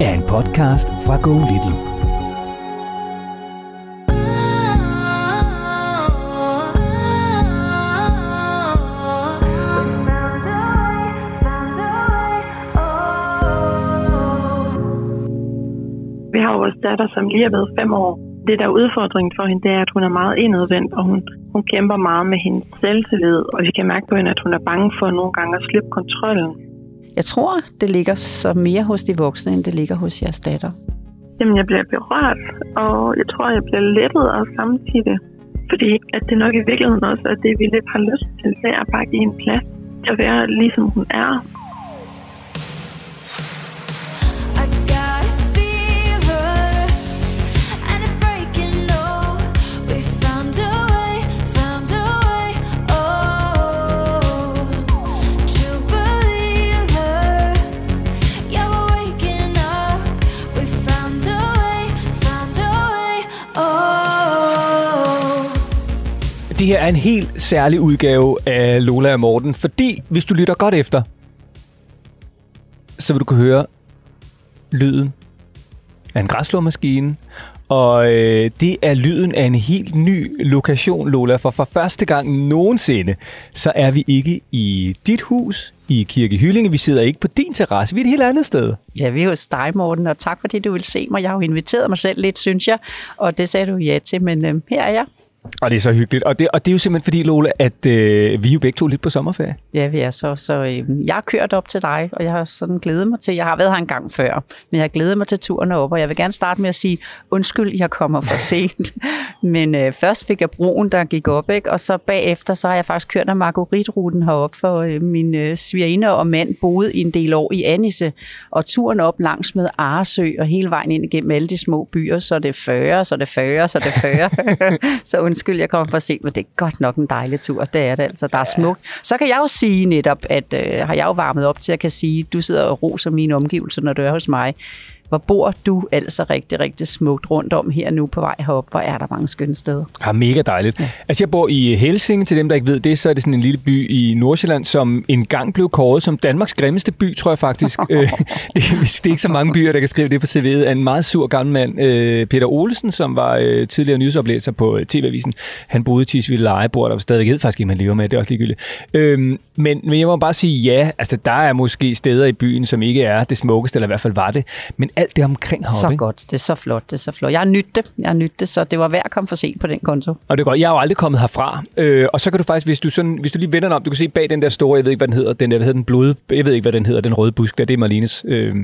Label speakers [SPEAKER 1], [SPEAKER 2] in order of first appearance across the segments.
[SPEAKER 1] er en podcast fra Go Little.
[SPEAKER 2] Vi har vores datter, som lige er blevet fem år. Det, der er udfordringen for hende, det er, at hun er meget indadvendt, og hun, hun kæmper meget med hendes selvtillid. Og vi kan mærke på hende, at hun er bange for nogle gange at slippe kontrollen.
[SPEAKER 3] Jeg tror, det ligger så mere hos de voksne, end det ligger hos jeres datter.
[SPEAKER 2] Jamen, jeg bliver berørt, og jeg tror, jeg bliver lettet og samtidig. Fordi at det nok i virkeligheden også er det, vi lidt har lyst til, det er bare give en plads til at være ligesom hun er.
[SPEAKER 4] Det her er en helt særlig udgave af Lola og Morten, fordi hvis du lytter godt efter, så vil du kunne høre lyden af en græsslåmaskine, og øh, det er lyden af en helt ny lokation, Lola, for for første gang nogensinde, så er vi ikke i dit hus i Kirke Hyllinge. Vi sidder ikke på din terrasse, vi er et helt andet sted.
[SPEAKER 3] Ja, vi er hos dig, Morten, og tak fordi du vil se mig. Jeg har jo inviteret mig selv lidt, synes jeg, og det sagde du ja til, men øh, her er jeg.
[SPEAKER 4] Og det er så hyggeligt. Og det, og det er jo simpelthen fordi, Lola, at øh, vi er jo begge to lidt på sommerferie.
[SPEAKER 3] Ja, vi er så. Så øh, jeg har kørt op til dig, og jeg har sådan glædet mig til, jeg har været her en gang før, men jeg har glædet mig til turen op, og jeg vil gerne starte med at sige, undskyld, jeg kommer for sent. men øh, først fik jeg broen, der gik op, ikke? og så bagefter, så har jeg faktisk kørt af Marguerite-ruten herop, for øh, min øh, svigerinde og mand boede i en del år i Annisse, og turen op langs med Aresø, og hele vejen ind igennem alle de små byer, så er det 40, så er det 40, så er det 40. så undskyld, jeg kommer for sent, men det er godt nok en dejlig tur. Det er det altså. Der er smukt. Så kan jeg jo sige netop, at øh, har jeg jo varmet op til at kan sige, du sidder og roser mine omgivelser, når du er hos mig. Hvor bor du altså rigtig, rigtig smukt rundt om her nu på vej herop? Hvor er der mange skønne steder?
[SPEAKER 4] Ja, mega dejligt. Ja. Altså, jeg bor i Helsinge, til dem, der ikke ved det, så er det sådan en lille by i Nordsjælland, som engang blev kåret som Danmarks grimmeste by, tror jeg faktisk. Øh, det, det er ikke så mange byer, der kan skrive det på CV'et, af en meget sur gammel mand, øh, Peter Olsen, som var øh, tidligere nyhedsoplæser på TV-avisen. Han boede i Tisvilde Lejebord, der stadigvæk ved faktisk ikke, man lever med, det er også ligegyldigt. Øhm, men, men jeg må bare sige ja, altså der er måske steder i byen, som ikke er det smukkeste, eller i hvert fald var det, men alt det omkring heroppe,
[SPEAKER 3] Så
[SPEAKER 4] ikke?
[SPEAKER 3] godt. Det er så flot. Det er så flot. Jeg har nydt det. Jeg har nydt det, så det var værd at komme for sent på den konto.
[SPEAKER 4] Og det er godt. Jeg er jo aldrig kommet herfra. Øh, og så kan du faktisk, hvis du, sådan, hvis du lige vender dig om, du kan se bag den der store, jeg ved ikke, hvad den hedder, den der, hvad hedder den blod, jeg ved ikke, hvad den hedder, den røde busk der, det er Marlines øh,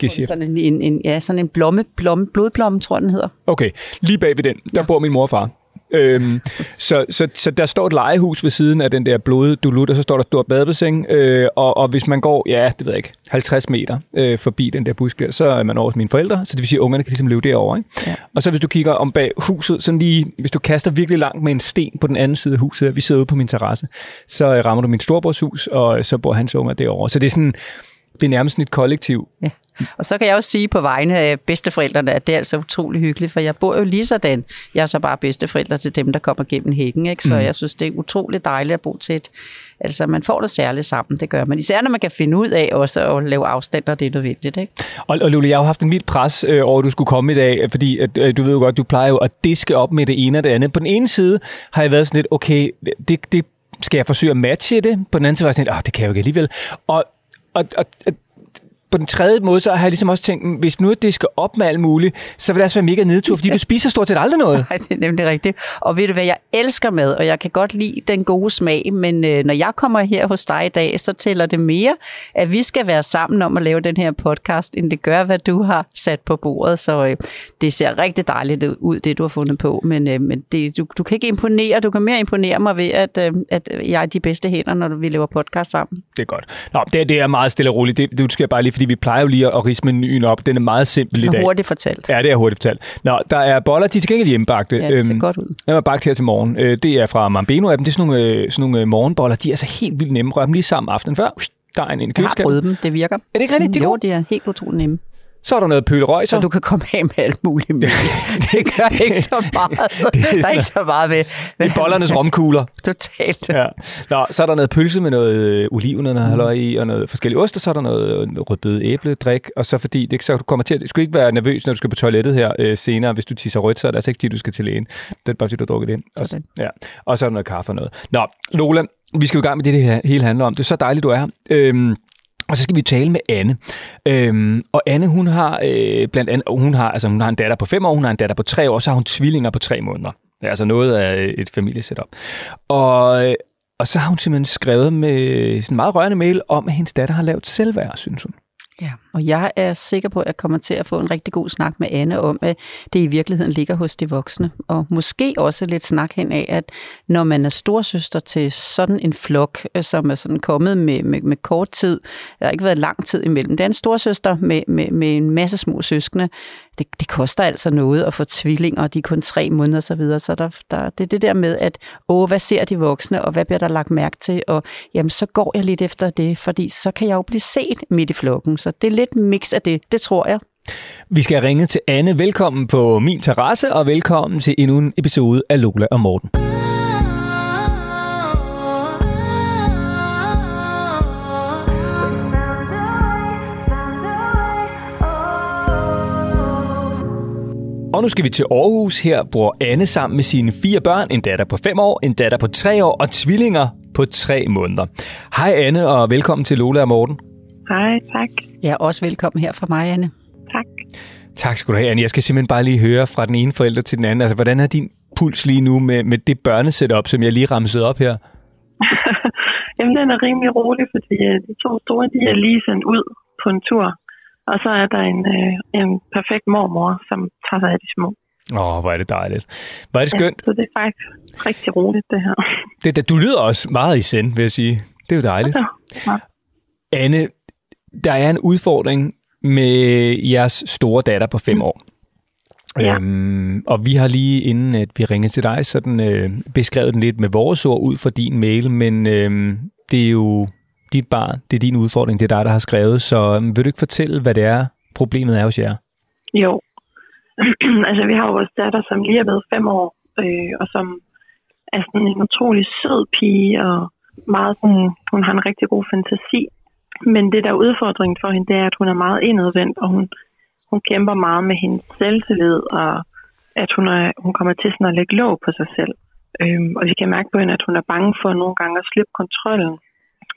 [SPEAKER 4] geschæft.
[SPEAKER 3] Sådan en, en, en, ja, sådan en blomme, blomme, blodblomme, tror jeg, den hedder.
[SPEAKER 4] Okay, lige bag ved den, der ja. bor min mor og far. Øhm, så, så, så der står et legehus ved siden af den der blod dulut, og så står der stort badebassin, øh, og, og hvis man går, ja, det ved jeg ikke, 50 meter øh, forbi den der busk der, så er man over hos mine forældre, så det vil sige, at ungerne kan ligesom løbe derovre. Ikke?
[SPEAKER 3] Ja.
[SPEAKER 4] Og så hvis du kigger om bag huset, sådan lige, hvis du kaster virkelig langt med en sten på den anden side af huset, vi sidder ude på min terrasse, så øh, rammer du min storebrorshus, og øh, så bor hans unger derovre. Så det er sådan, det er nærmest et kollektiv.
[SPEAKER 3] Ja. Og så kan jeg også sige på vegne af bedsteforældrene, at det er altså utrolig hyggeligt, for jeg bor jo lige sådan. Jeg er så bare bedsteforældre til dem, der kommer gennem hækken, ikke? så
[SPEAKER 4] Mm.
[SPEAKER 3] jeg synes, det er utrolig dejligt at bo til et... Altså, man får det særligt sammen, det gør man. Især når man kan finde ud af også at lave afstand, og det er nødvendigt, ikke?
[SPEAKER 4] Og, og Lule, jeg har jo haft en mild pres øh, over, at du skulle komme i dag, fordi at, øh, du ved jo godt, du plejer jo at diske op med det ene og det andet. På den ene side har jeg været sådan lidt, okay, det, det skal jeg forsøge at matche det. På den anden side var jeg sådan lidt, det kan jeg jo ikke alligevel. Og, og, og, og på den tredje måde, så har jeg ligesom også tænkt, mm, hvis nu det skal op med alt muligt, så vil det altså være mega nedtur, fordi du spiser stort set aldrig noget.
[SPEAKER 3] Nej, det er nemlig rigtigt. Og ved du hvad, jeg elsker mad, og jeg kan godt lide den gode smag, men øh, når jeg kommer her hos dig i dag, så tæller det mere, at vi skal være sammen om at lave den her podcast, end det gør, hvad du har sat på bordet. Så øh, det ser rigtig dejligt ud, det du har fundet på, men, øh, men det, du, du kan ikke imponere, du kan mere imponere mig ved, at, øh, at jeg er de bedste hænder, når vi laver podcast sammen.
[SPEAKER 4] Det er godt. Nå, det, det er meget stille og roligt. Det, du skal bare lige, fordi vi plejer jo lige at rise menuen op. Den er meget simpel i dag.
[SPEAKER 3] Hurtigt fortalt.
[SPEAKER 4] Ja, det er hurtigt fortalt. Nå, der er boller, de er til gengæld hjemmebagte.
[SPEAKER 3] Ja, det ser godt ud.
[SPEAKER 4] Jeg var bagt her til morgen. Øh, Det er fra Mambeno-appen. Det er sådan nogle, øh, sådan nogle øh, morgenboller. De er altså helt vildt nemme. Rør dem lige sammen aftenen før. Der er en i
[SPEAKER 3] Jeg har
[SPEAKER 4] køleskabet.
[SPEAKER 3] prøvet dem, det virker.
[SPEAKER 4] Er det ikke rigtigt? De er
[SPEAKER 3] jo, det er helt utroligt nemme.
[SPEAKER 4] Så er der noget pølerøg,
[SPEAKER 3] Så du kan komme af med alt muligt med. det gør ikke så meget.
[SPEAKER 4] Det er
[SPEAKER 3] der er ikke så meget ved.
[SPEAKER 4] Det er bollernes romkugler.
[SPEAKER 3] Totalt.
[SPEAKER 4] Ja. Nå, så er der noget pølse med noget oliven og noget
[SPEAKER 3] Mm.
[SPEAKER 4] i, og noget forskellige ost, og så er der noget øh, rødbede æbledrik, og så fordi det, så du kommer til at, du skal ikke være nervøs, når du skal på toilettet her øh, senere, hvis du tisser rødt, så er det altså ikke, fordi du skal til lægen. Det er bare, fordi du har drukket det ind. Og,
[SPEAKER 3] Sådan.
[SPEAKER 4] ja. og så er der noget kaffe og noget. Nå, Lola, vi skal jo i gang med det, det her hele handler om. Det er så dejligt, du er her. Øhm, og så skal vi tale med Anne. Øhm, og Anne, hun har øh, blandt andet, hun har, altså, hun har en datter på fem år, hun har en datter på tre år, og så har hun tvillinger på tre måneder. Det er altså noget af et familiesetup. Og, øh, og så har hun simpelthen skrevet med sådan en meget rørende mail om, at hendes datter har lavet selvværd, synes hun.
[SPEAKER 3] Ja, og jeg er sikker på, at jeg kommer til at få en rigtig god snak med Anne om, at det i virkeligheden ligger hos de voksne. Og måske også lidt snak hen af, at når man er storsøster til sådan en flok, øh, som er sådan kommet med, med, med kort tid, der har ikke været lang tid imellem. Det er en storsøster med, med, med en masse små søskende. Det, det koster altså noget at få tvillinger, og de er kun tre måneder osv. Så, videre. så der, der, det er det der med, at åh, hvad ser de voksne, og hvad bliver der lagt mærke til? Og jamen, så går jeg lidt efter det, fordi så kan jeg jo blive set midt i flokken. Så det er lidt mix af det, det tror jeg.
[SPEAKER 4] Vi skal ringe til Anne. Velkommen på min terrasse, og velkommen til endnu en episode af Lola og Morten. Og nu skal vi til Aarhus. Her bor Anne sammen med sine fire børn. En datter på fem år, en datter på tre år og tvillinger på tre måneder. Hej Anne, og velkommen til Lola og Morten.
[SPEAKER 2] Hej, tak.
[SPEAKER 3] Ja, også velkommen her fra mig, Anne.
[SPEAKER 2] Tak.
[SPEAKER 4] Tak skal du have, Anne. Jeg skal simpelthen bare lige høre fra den ene forælder til den anden. Altså, hvordan er din puls lige nu med, med det børnesetup, som jeg lige ramsede op her?
[SPEAKER 2] Jamen, den er rimelig rolig, fordi øh, de to store, de er lige sendt ud på en tur. Og så er der en, øh, en perfekt mormor, som tager sig af de små.
[SPEAKER 4] Åh, hvor er det dejligt. Hvor er det skønt.
[SPEAKER 2] Ja, så det er faktisk rigtig roligt, det her.
[SPEAKER 4] Det, du lyder også meget i send, vil jeg sige. Det er jo dejligt.
[SPEAKER 2] Ja, ja.
[SPEAKER 4] Anne, der er en udfordring med jeres store datter på fem år.
[SPEAKER 2] Ja.
[SPEAKER 4] Øhm, og vi har lige, inden at vi ringede til dig, sådan øh, beskrevet den lidt med vores ord ud fra din mail, men øh, det er jo dit barn, det er din udfordring, det er dig, der har skrevet, så øh, vil du ikke fortælle, hvad det er, problemet er hos jer?
[SPEAKER 2] Jo. altså, vi har jo vores datter, som lige er blevet fem år, øh, og som er sådan en utrolig sød pige, og meget sådan, hun har en rigtig god fantasi. Men det, der er udfordringen for hende, det er, at hun er meget indadvendt, og hun, hun kæmper meget med hendes selvtillid, og at hun, er, hun kommer til sådan at lægge låg på sig selv. Øhm, og vi kan mærke på hende, at hun er bange for nogle gange at slippe kontrollen.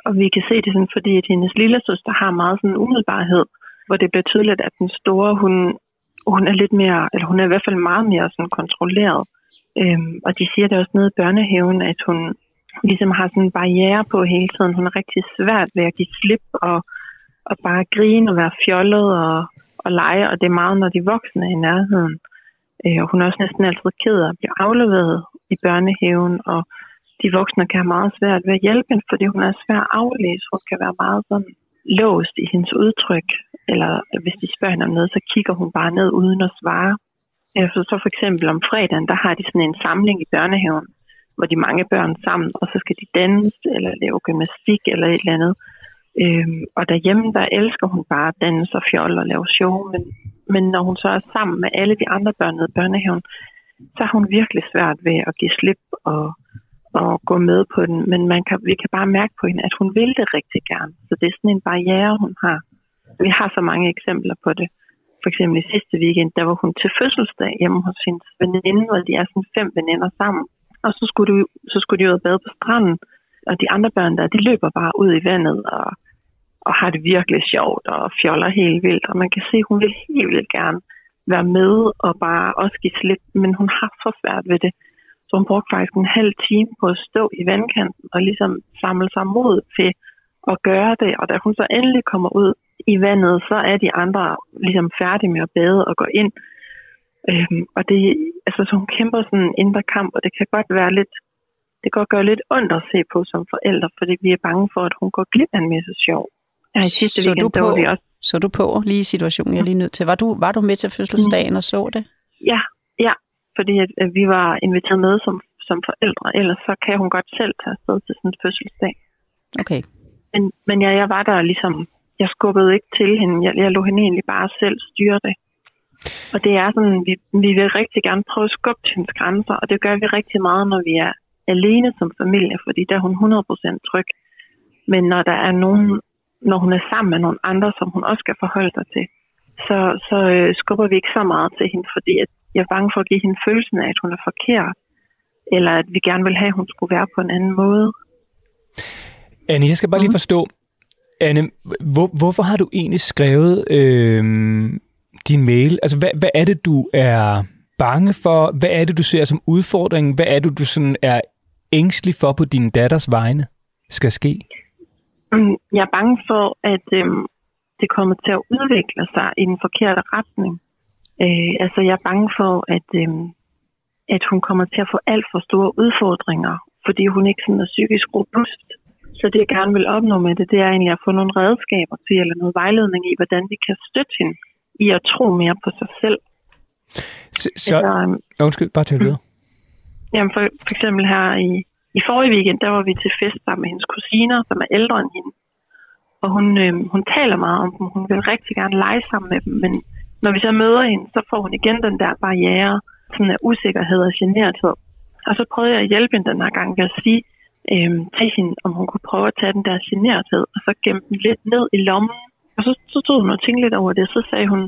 [SPEAKER 2] Og vi kan se det sådan, fordi at hendes lille søster har meget sådan en umiddelbarhed, hvor det bliver tydeligt, at den store, hun, hun er lidt mere, eller hun er i hvert fald meget mere sådan kontrolleret. Øhm, og de siger det også nede i børnehaven, at hun ligesom har sådan en barriere på hele tiden. Hun er rigtig svært ved at give slip og, og bare grine og være fjollet og, og lege, og det er meget, når de voksne er i nærheden. Øh, og hun er også næsten altid ked af at blive afleveret i børnehaven, og de voksne kan have meget svært ved at hjælpe hende, fordi hun er svær at aflæse. Hun kan være meget sådan låst i hendes udtryk, eller hvis de spørger hende om noget, så kigger hun bare ned uden at svare. Øh, så, så for eksempel om fredagen, der har de sådan en samling i børnehaven, hvor de mange børn sammen, og så skal de danse, eller lave gymnastik, eller et eller andet. Øhm, og derhjemme, der elsker hun bare at danse og fjolle og lave show, men, men når hun så er sammen med alle de andre børn nede i børnehaven, så har hun virkelig svært ved at give slip og, og gå med på den. Men man kan, vi kan bare mærke på hende, at hun vil det rigtig gerne. Så det er sådan en barriere, hun har. Vi har så mange eksempler på det. For eksempel i sidste weekend, der var hun til fødselsdag hjemme hos sin veninde, hvor de er sådan fem veninder sammen. Og så skulle, de, så skulle de ud og bade på stranden, og de andre børn der, de løber bare ud i vandet og, og har det virkelig sjovt og fjoller helt vildt. Og man kan se, at hun vil helt vildt gerne være med og bare også give slip, men hun har så svært ved det. Så hun brugte faktisk en halv time på at stå i vandkanten og ligesom samle sig mod til at gøre det. Og da hun så endelig kommer ud i vandet, så er de andre ligesom færdige med at bade og gå ind. Øhm, og det, altså, så hun kæmper sådan en indre kamp, og det kan godt være lidt, det kan godt gøre lidt ondt at se på som forældre, fordi vi er bange for, at hun går glip af en masse sjov. Ja, i sidste
[SPEAKER 3] Så
[SPEAKER 2] weekend,
[SPEAKER 3] du
[SPEAKER 2] der var
[SPEAKER 3] på?
[SPEAKER 2] vi også
[SPEAKER 3] Så du på lige i situationen, jeg er lige nødt til. Var du, var du med til fødselsdagen og så det?
[SPEAKER 2] Ja, ja. Fordi at, at vi var inviteret med som, som forældre, ellers så kan hun godt selv tage afsted til sådan en fødselsdag.
[SPEAKER 3] Okay.
[SPEAKER 2] Men, men ja, jeg var der ligesom, jeg skubbede ikke til hende, jeg, jeg lå hende egentlig bare selv styre det. Og det er sådan, vi, vi vil rigtig gerne prøve at skubbe til hendes grænser, og det gør vi rigtig meget, når vi er alene som familie, fordi der er hun 100% tryg. Men når der er nogen, når hun er sammen med nogle andre, som hun også skal forholde sig til, så, så øh, skubber vi ikke så meget til hende, fordi at jeg er bange for at give hende følelsen af, at hun er forkert, eller at vi gerne vil have, at hun skulle være på en anden måde.
[SPEAKER 4] Anne, jeg skal bare lige forstå, Anne, hvor, hvorfor har du egentlig skrevet øh, din mail? Altså, hvad, hvad er det, du er bange for? Hvad er det, du ser som udfordring? Hvad er det, du sådan er ængstelig for på din datters vegne skal ske?
[SPEAKER 2] Mm, jeg er bange for, at øhm, det kommer til at udvikle sig i den forkerte retning. Øh, altså, jeg er bange for, at, øhm, at hun kommer til at få alt for store udfordringer, fordi hun ikke sådan er psykisk robust. Så det, jeg gerne vil opnå med det, det er egentlig at få nogle redskaber til, eller noget vejledning i, hvordan vi kan støtte hende i at tro mere på sig selv.
[SPEAKER 4] Så, så
[SPEAKER 2] Altså, øhm,
[SPEAKER 4] undskyld, bare til videre.
[SPEAKER 2] Jamen for, for eksempel her i, i forrige weekend, der var vi til fest sammen med hendes kusiner, som er ældre end hende. Og hun, øh, hun taler meget om dem. Hun vil rigtig gerne lege sammen med dem, men når vi så møder hende, så får hun igen den der barriere, sådan af usikkerhed og generthed. Og så prøvede jeg at hjælpe hende den her gang ved at sige øh, til hende, om hun kunne prøve at tage den der generthed, og så gemme den lidt ned i lommen. Og så, så tog hun og tænkte lidt over det, og så sagde hun,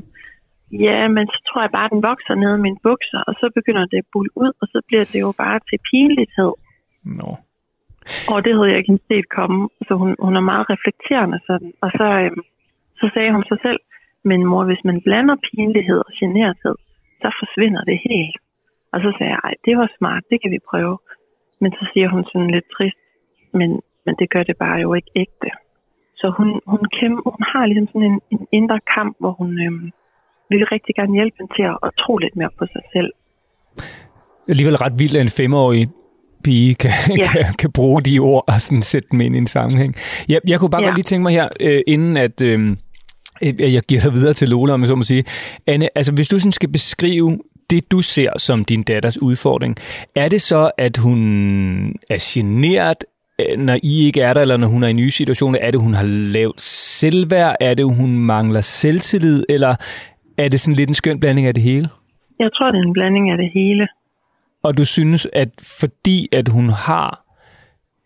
[SPEAKER 2] ja, men så tror jeg bare, at den vokser ned i mine bukser, og så begynder det at bulle ud, og så bliver det jo bare til pinlighed.
[SPEAKER 4] Nå.
[SPEAKER 2] Og det havde jeg ikke set komme. Så hun, hun er meget reflekterende sådan. Og så, øhm, så sagde hun sig selv, men mor, hvis man blander pinlighed og generthed, så forsvinder det helt. Og så sagde jeg, ej, det var smart, det kan vi prøve. Men så siger hun sådan lidt trist, men, men det gør det bare jo ikke ægte. Så hun, hun, kæmpe, hun har ligesom sådan en, en indre kamp, hvor hun øhm, vil rigtig gerne hjælpe hende til at, at tro lidt mere på sig selv.
[SPEAKER 4] Alligevel ret vildt, at en femårig pige kan,
[SPEAKER 2] Ja.
[SPEAKER 4] kan, kan bruge de ord og sådan sætte dem ind i en sammenhæng. Jeg, jeg kunne bare ja. Godt lige tænke mig her, øh, inden at øh, øh, jeg giver dig videre til Lola, om jeg så må sige. Anne, altså hvis du sådan skal beskrive det, du ser som din datters udfordring, er det så, at hun er generet, øh, når I ikke er der, eller når hun er i nye situationer? Er det, hun har lavt selvværd? Er det, hun mangler selvtillid? Eller er det sådan lidt en skøn blanding af det hele?
[SPEAKER 2] Jeg tror, det er en blanding af det hele.
[SPEAKER 4] Og du synes, at fordi at hun har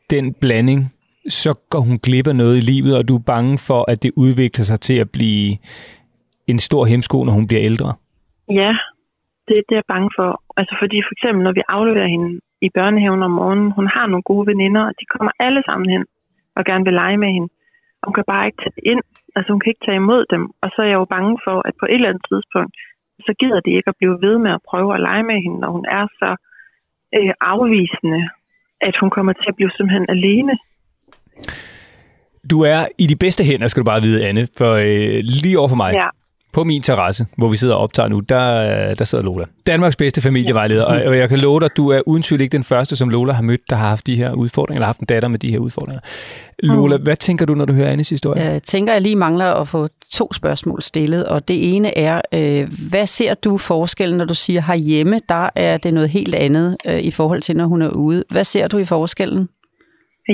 [SPEAKER 4] den blanding, så går hun glip af noget i livet, og du er bange for, at det udvikler sig til at blive en stor hemsko, når hun bliver ældre?
[SPEAKER 2] Ja, det, det er jeg bange for. Altså fordi for eksempel, når vi afleverer hende i børnehaven om morgenen, hun har nogle gode veninder, og de kommer alle sammen hen og gerne vil lege med hende. Hun kan bare ikke tage ind. Altså hun kan ikke tage imod dem. Og så er jeg jo bange for, at på et eller andet tidspunkt, så gider de ikke at blive ved med at prøve at lege med hende, når hun er så øh, afvisende, at hun kommer til at blive simpelthen alene.
[SPEAKER 4] Du er i de bedste hænder, skal du bare vide, Anne, for øh, lige over for mig,
[SPEAKER 2] Ja.
[SPEAKER 4] På min terrasse, hvor vi sidder og optager nu, der, der sidder Lola. Danmarks bedste familievejleder, og, og jeg kan love dig, at du er uden tvivl ikke den første, som Lola har mødt, der har haft de her udfordringer, eller haft en datter med de her udfordringer. Lola, hvad tænker du, når du hører Annes historie?
[SPEAKER 3] Jeg tænker, jeg lige mangler at få to spørgsmål stillet, og det ene er, øh, hvad ser du forskellen, når du siger herhjemme, der er det noget helt andet øh, i forhold til, når hun er ude. Hvad ser du i forskellen?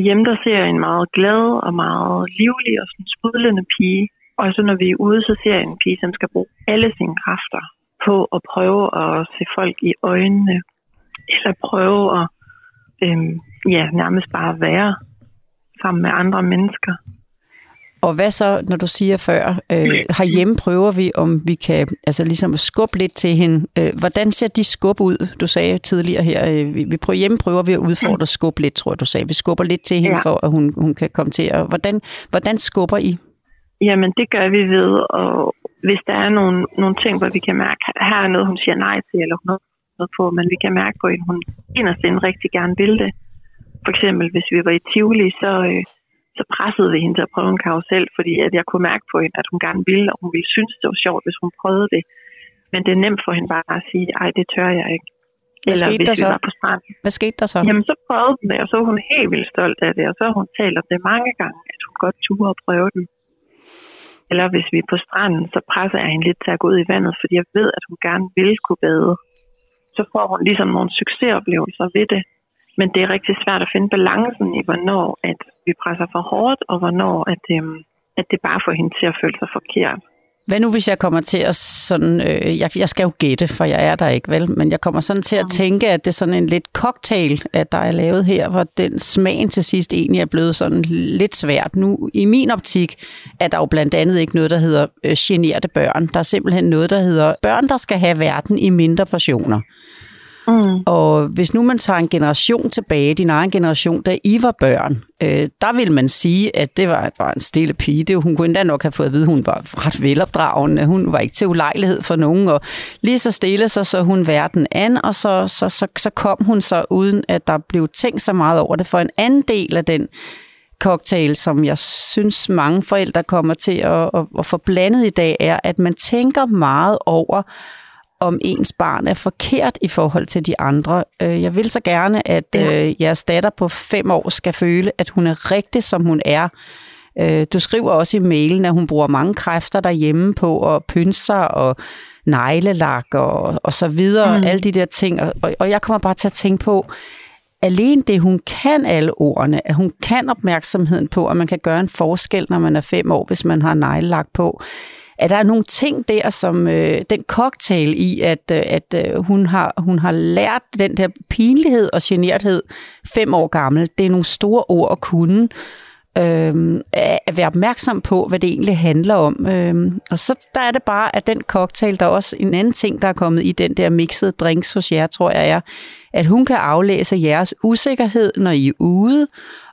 [SPEAKER 2] Hjemme der ser jeg en meget glad og meget livlig og sådan sprudlende pige. Og så når vi er ude, så ser jeg en pige, som skal bruge alle sine kræfter på at prøve at se folk i øjnene. Eller prøve at øhm, ja, nærmest bare være sammen med andre mennesker.
[SPEAKER 3] Og hvad så, når du siger før, øh, herhjemme prøver vi, om vi kan altså ligesom skubbe lidt til hende. Øh, hvordan ser de skub ud? Du sagde tidligere her, øh, vi, prøver, hjemme prøver vi at udfordre skub lidt, tror jeg, du sagde. Vi skubber lidt til hende,
[SPEAKER 2] ja.
[SPEAKER 3] for at hun, hun kan komme til. Og hvordan, hvordan skubber I?
[SPEAKER 2] Jamen, det gør vi ved, og hvis der er nogle, nogle ting, hvor vi kan mærke, at her er noget, hun siger nej til, eller hun har noget på, men vi kan mærke på, at hun inderst inde rigtig gerne vil det. For eksempel, hvis vi var i Tivoli, så, øh, så pressede vi hende til at prøve en karusel, fordi at jeg kunne mærke på hende, at hun gerne ville, og hun ville synes, det var sjovt, hvis hun prøvede det. Men det er nemt for hende bare at sige, ej, det tør jeg ikke.
[SPEAKER 3] Hvad
[SPEAKER 2] Eller
[SPEAKER 3] skete
[SPEAKER 2] hvis
[SPEAKER 3] der
[SPEAKER 2] vi
[SPEAKER 3] så?
[SPEAKER 2] var på stranden.
[SPEAKER 3] Hvad skete der så?
[SPEAKER 2] Jamen, så prøvede hun det, og så var hun helt vildt stolt af det, og så har hun talt om det mange gange, at hun godt turde at prøve den. Eller hvis vi er på stranden, så presser jeg hende lidt til at gå ud i vandet, fordi jeg ved, at hun gerne vil kunne bade. Så får hun ligesom nogle succesoplevelser ved det. Men det er rigtig svært at finde balancen i, hvornår at vi presser for hårdt, og hvornår at, øhm, at det bare får hende til at føle sig forkert.
[SPEAKER 3] Hvad nu, hvis jeg kommer til at sådan, øh, jeg, jeg skal jo gætte, for jeg er der ikke, vel? Men jeg kommer sådan til at tænke, at det er sådan en lidt cocktail, at der er lavet her, hvor den smagen til sidst egentlig er blevet sådan lidt svært. Nu, i min optik, er der jo blandt andet ikke noget, der hedder øh, generte børn. Der er simpelthen noget, der hedder børn, der skal have verden i mindre portioner.
[SPEAKER 2] Mm.
[SPEAKER 3] Og hvis nu man tager en generation tilbage, din egen generation, da I var børn, øh, der vil man sige, at det var bare en stille pige. Det, hun kunne endda nok have fået at vide, at hun var ret velopdragende. Hun var ikke til ulejlighed for nogen, og lige så stille så så hun verden an, og så, så, så, så kom hun så uden, at der blev tænkt så meget over det. For en anden del af den cocktail, som jeg synes mange forældre kommer til at, at, at få blandet i dag, er, at man tænker meget over, om ens barn er forkert i forhold til de andre. Øh, Jeg vil så gerne, at øh, jeres datter på fem år skal føle, at hun er rigtig, som hun er. Øh, Du skriver også i mailen, at hun bruger mange kræfter derhjemme på at pynse sig og neglelak og, og så videre, mm. alle de der ting. Og, og- og jeg kommer bare til at tænke på, alene det, hun kan alle ordene, at hun kan opmærksomheden på, at man kan gøre en forskel, når man er fem år, hvis man har neglelak på. At der er nogle ting der, som øh, den cocktail i, at, øh, at øh, hun, har, hun har lært den der pinlighed og generthed fem år gammel. Det er nogle store ord at kunne. Øh, at være opmærksom på, hvad det egentlig handler om. Øh, og så der er det bare, at den cocktail, der er også en anden ting, der er kommet i den der mixede drinks hos jer, tror jeg er, at hun kan aflæse jeres usikkerhed, når I er ude,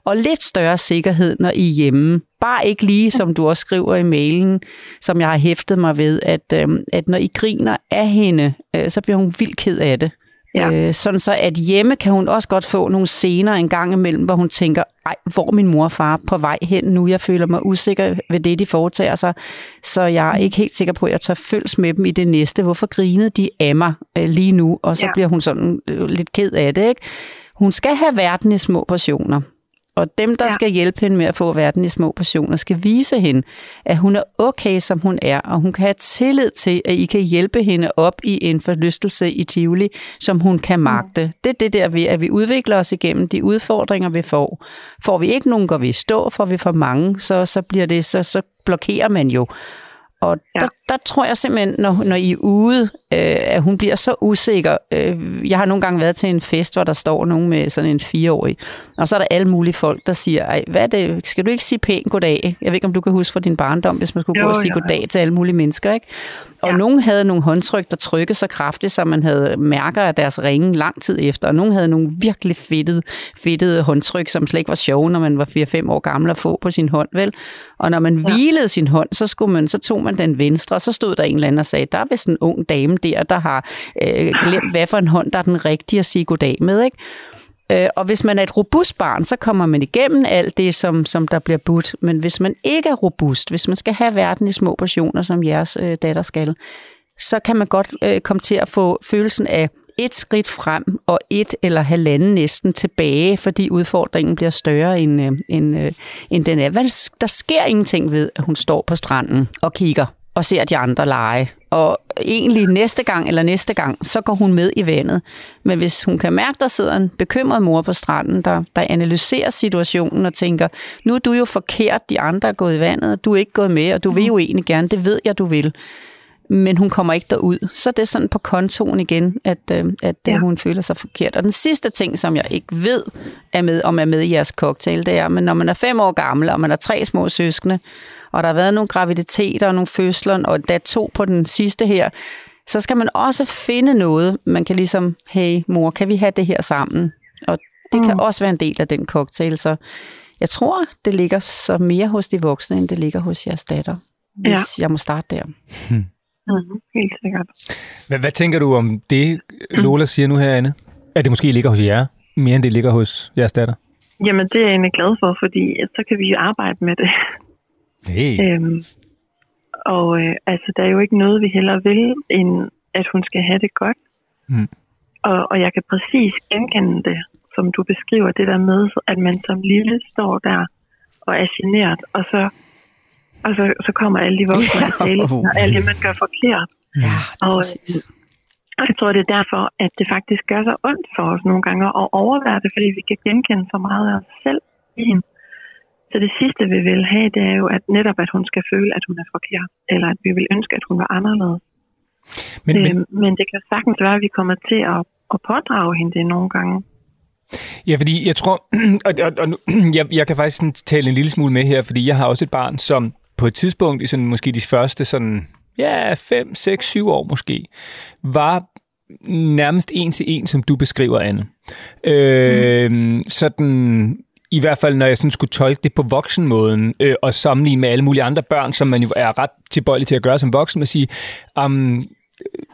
[SPEAKER 3] og lidt større sikkerhed, når I er hjemme. Bare ikke lige, som du også skriver i mailen, som jeg har hæftet mig ved, at, øh, at når I griner af hende, øh, så bliver hun vildt ked af det.
[SPEAKER 2] Ja.
[SPEAKER 3] Øh, sådan så, at hjemme kan hun også godt få nogle scener en gang imellem, hvor hun tænker, ej, hvor er min mor og far på vej hen nu? Jeg føler mig usikker ved det, de foretager sig, så jeg er ikke helt sikker på, at jeg tør følges med dem i det næste. Hvorfor grinede de af mig øh, lige nu? Og så
[SPEAKER 2] Ja.
[SPEAKER 3] bliver hun sådan øh, lidt ked af det, ikke? Hun skal have verden i små portioner. Og dem, der ja. Skal hjælpe hende med at få verden i små portioner, skal vise hende, at hun er okay, som hun er, og hun kan have tillid til, at I kan hjælpe hende op i en forlystelse i Tivoli, som hun kan magte. Mm. Det er det der ved, at vi udvikler os igennem de udfordringer, vi får. Får vi ikke nogen, går vi i stå, får vi for mange, så, så bliver det, så, så blokerer man jo. Og. Ja. der, der tror jeg simpelthen, når, når I er ude, øh, at hun bliver så usikker. Øh, jeg har nogle gange været til en fest, hvor der står nogen med sådan en fireårig, og så er der alle mulige folk, der siger, Ej, hvad er det? skal du ikke sige pænt goddag? Jeg ved ikke, om du kan huske fra din barndom, hvis man skulle jo, gå og sige
[SPEAKER 2] jo.
[SPEAKER 3] goddag til alle mulige mennesker. Ikke? Og ja.
[SPEAKER 2] Ja.
[SPEAKER 3] nogen havde nogle håndtryk, der trykkede så kraftigt, så man havde mærker af deres ringe lang tid efter. Og nogen havde nogle virkelig fedtede, fedtede håndtryk, som slet ikke var sjove, når man var 4-5 år gammel at få på sin hånd, vel? Og når man ja. hvilede sin hånd, så, skulle man, så tog man den venstre, og så stod der en eller anden og sagde, der er vist en ung dame der, der har øh, glemt, hvad for en hånd, der er den rigtige at sige goddag med, ikke? Øh, og hvis man er et robust barn, så kommer man igennem alt det, som, som der bliver budt. Men hvis man ikke er robust, hvis man skal have verden i små portioner, som jeres øh, datter skal, så kan man godt øh, komme til at få følelsen af et skridt frem og et eller halvanden næsten tilbage, fordi udfordringen bliver større end, øh, end, øh, end den er. Hvad, der sker ingenting ved, at hun står på stranden og kigger og ser de andre lege. Og egentlig næste gang eller næste gang, så går hun med i vandet. Men hvis hun kan mærke, der sidder en bekymret mor på stranden, der, der analyserer situationen og tænker, nu er du jo forkert, de andre er gået i vandet, og du er ikke gået med, og du vil jo egentlig gerne, det ved jeg, du vil. Men hun kommer ikke derud. Så er det sådan på kontoen igen, at, øh, at ja.
[SPEAKER 2] Ja.
[SPEAKER 3] hun føler sig forkert. Og den sidste ting, som jeg ikke ved, er med, om er med i jeres cocktail, det er, men når man er fem år gammel, og man er tre små søskende, og der har været nogle graviditeter og nogle fødsler, og der er to på den sidste her, så skal man også finde noget, man kan ligesom, hey mor, kan vi have det her sammen? Og det kan også være en del af den cocktail, så Jeg tror, det ligger så mere hos de voksne, end det ligger hos jeres datter. Hvis
[SPEAKER 2] Ja.
[SPEAKER 3] jeg må starte der.
[SPEAKER 2] Mm, helt sikkert.
[SPEAKER 4] Hvad, hvad tænker du om det, Lola siger nu her, Anne? At det måske ligger hos jer, mere end det ligger hos jeres datter?
[SPEAKER 2] Jamen, det er jeg egentlig glad for, fordi så kan vi jo arbejde med det.
[SPEAKER 4] Hey.
[SPEAKER 2] Øhm, og øh, altså, der er jo ikke noget, vi heller vil, end at hun skal have det godt.
[SPEAKER 4] Mm.
[SPEAKER 2] Og, og jeg kan præcis genkende det, som du beskriver, det der med, at man som lille står der og er generet, og så, og så, så kommer alle de voksne
[SPEAKER 3] Ja.
[SPEAKER 2] ja. tale, og alt det, man gør forkert.
[SPEAKER 3] Ja,
[SPEAKER 2] Og,
[SPEAKER 3] præcis.
[SPEAKER 2] og jeg tror, det er derfor, at det faktisk gør så ondt for os nogle gange at overvære det, fordi vi kan genkende så meget af os selv i hende. Så det sidste, vi vil have, det er jo at netop, at hun skal føle, at hun er forkert, eller at vi vil ønske, at hun var anderledes.
[SPEAKER 4] Men, men,
[SPEAKER 2] Øhm, men det kan sagtens være, at vi kommer til at, at pådrage hende det nogle gange.
[SPEAKER 4] Ja, fordi jeg tror, og, og, og jeg, jeg kan faktisk tale en lille smule med her, fordi jeg har også et barn, som på et tidspunkt i sådan måske de første sådan, ja, 5, 6, 7 år måske, var nærmest en til en, som du beskriver, Anne. Øh, mm. Sådan, i hvert fald når jeg sådan skulle tolke det på voksenmåden, øh, og sammenligne med alle mulige andre børn, som man jo er ret tilbøjelig til at gøre som voksen, at sige, um,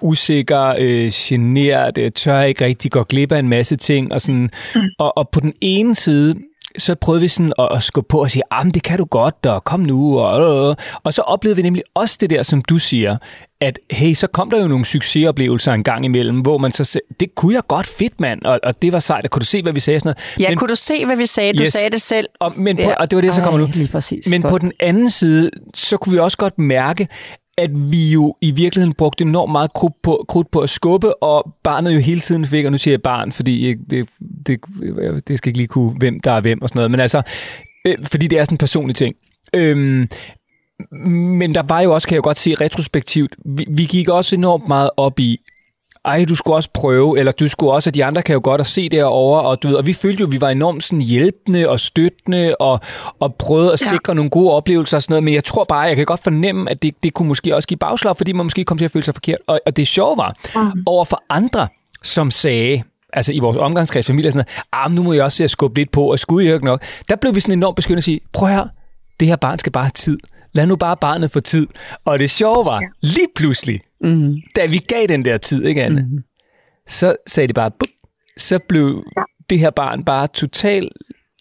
[SPEAKER 4] usikker, øh, genert, øh, tør ikke rigtig gå glip af en masse ting. Og, sådan. Mm. Og, og på den ene side, så prøvede vi sådan at, at skubbe på og sige, ah, men det kan du godt, og kom nu. Og, og så oplevede vi nemlig også det der, som du siger, at hey, så kom der jo nogle succesoplevelser en gang imellem, hvor man så sagde, det kunne jeg godt fedt, mand, og, og det var sejt, og kunne du se, hvad vi sagde? Sådan noget.
[SPEAKER 3] Ja,
[SPEAKER 4] men,
[SPEAKER 3] kunne du se, hvad vi sagde? Du
[SPEAKER 4] Yes.
[SPEAKER 3] sagde det selv.
[SPEAKER 4] og, men på,
[SPEAKER 3] Ja.
[SPEAKER 4] og det var det, så kommer nu.
[SPEAKER 3] Lige præcis.
[SPEAKER 4] Men på den anden side, så kunne vi også godt mærke, at vi jo i virkeligheden brugte enormt meget krudt på, krudt på at skubbe, og barnet jo hele tiden fik, og nu siger jeg barn, fordi det, det, det skal ikke lige kunne, hvem der er hvem og sådan noget, men altså, øh, fordi det er sådan en personlig ting. Øhm, men der var jo også, kan jeg jo godt se retrospektivt, vi, vi gik også enormt meget op i, ej, du skulle også prøve, eller du skulle også, at de andre kan jo godt at se derover og du ved, og vi følte jo, at vi var enormt sådan hjælpende og støttende, og, og prøvede at
[SPEAKER 2] Ja.
[SPEAKER 4] sikre nogle gode oplevelser og sådan noget, men jeg tror bare, jeg kan godt fornemme, at det, det kunne måske også give bagslag, fordi man måske kom til at føle sig forkert, og, og det sjove var, mm. over for andre, som sagde, altså i vores omgangskreds, familie og sådan noget, ah, nu må jeg også se at skubbe lidt på, og jeg ikke nok, der blev vi sådan enormt begyndt at sige, prøv her, det her barn skal bare have tid. Lad nu bare barnet få tid. Og det sjove var, lige pludselig,
[SPEAKER 3] Mm.
[SPEAKER 4] da vi gav den der tid, ikke Anne? Mm. Så sagde de bare, bup, så blev det her barn bare totalt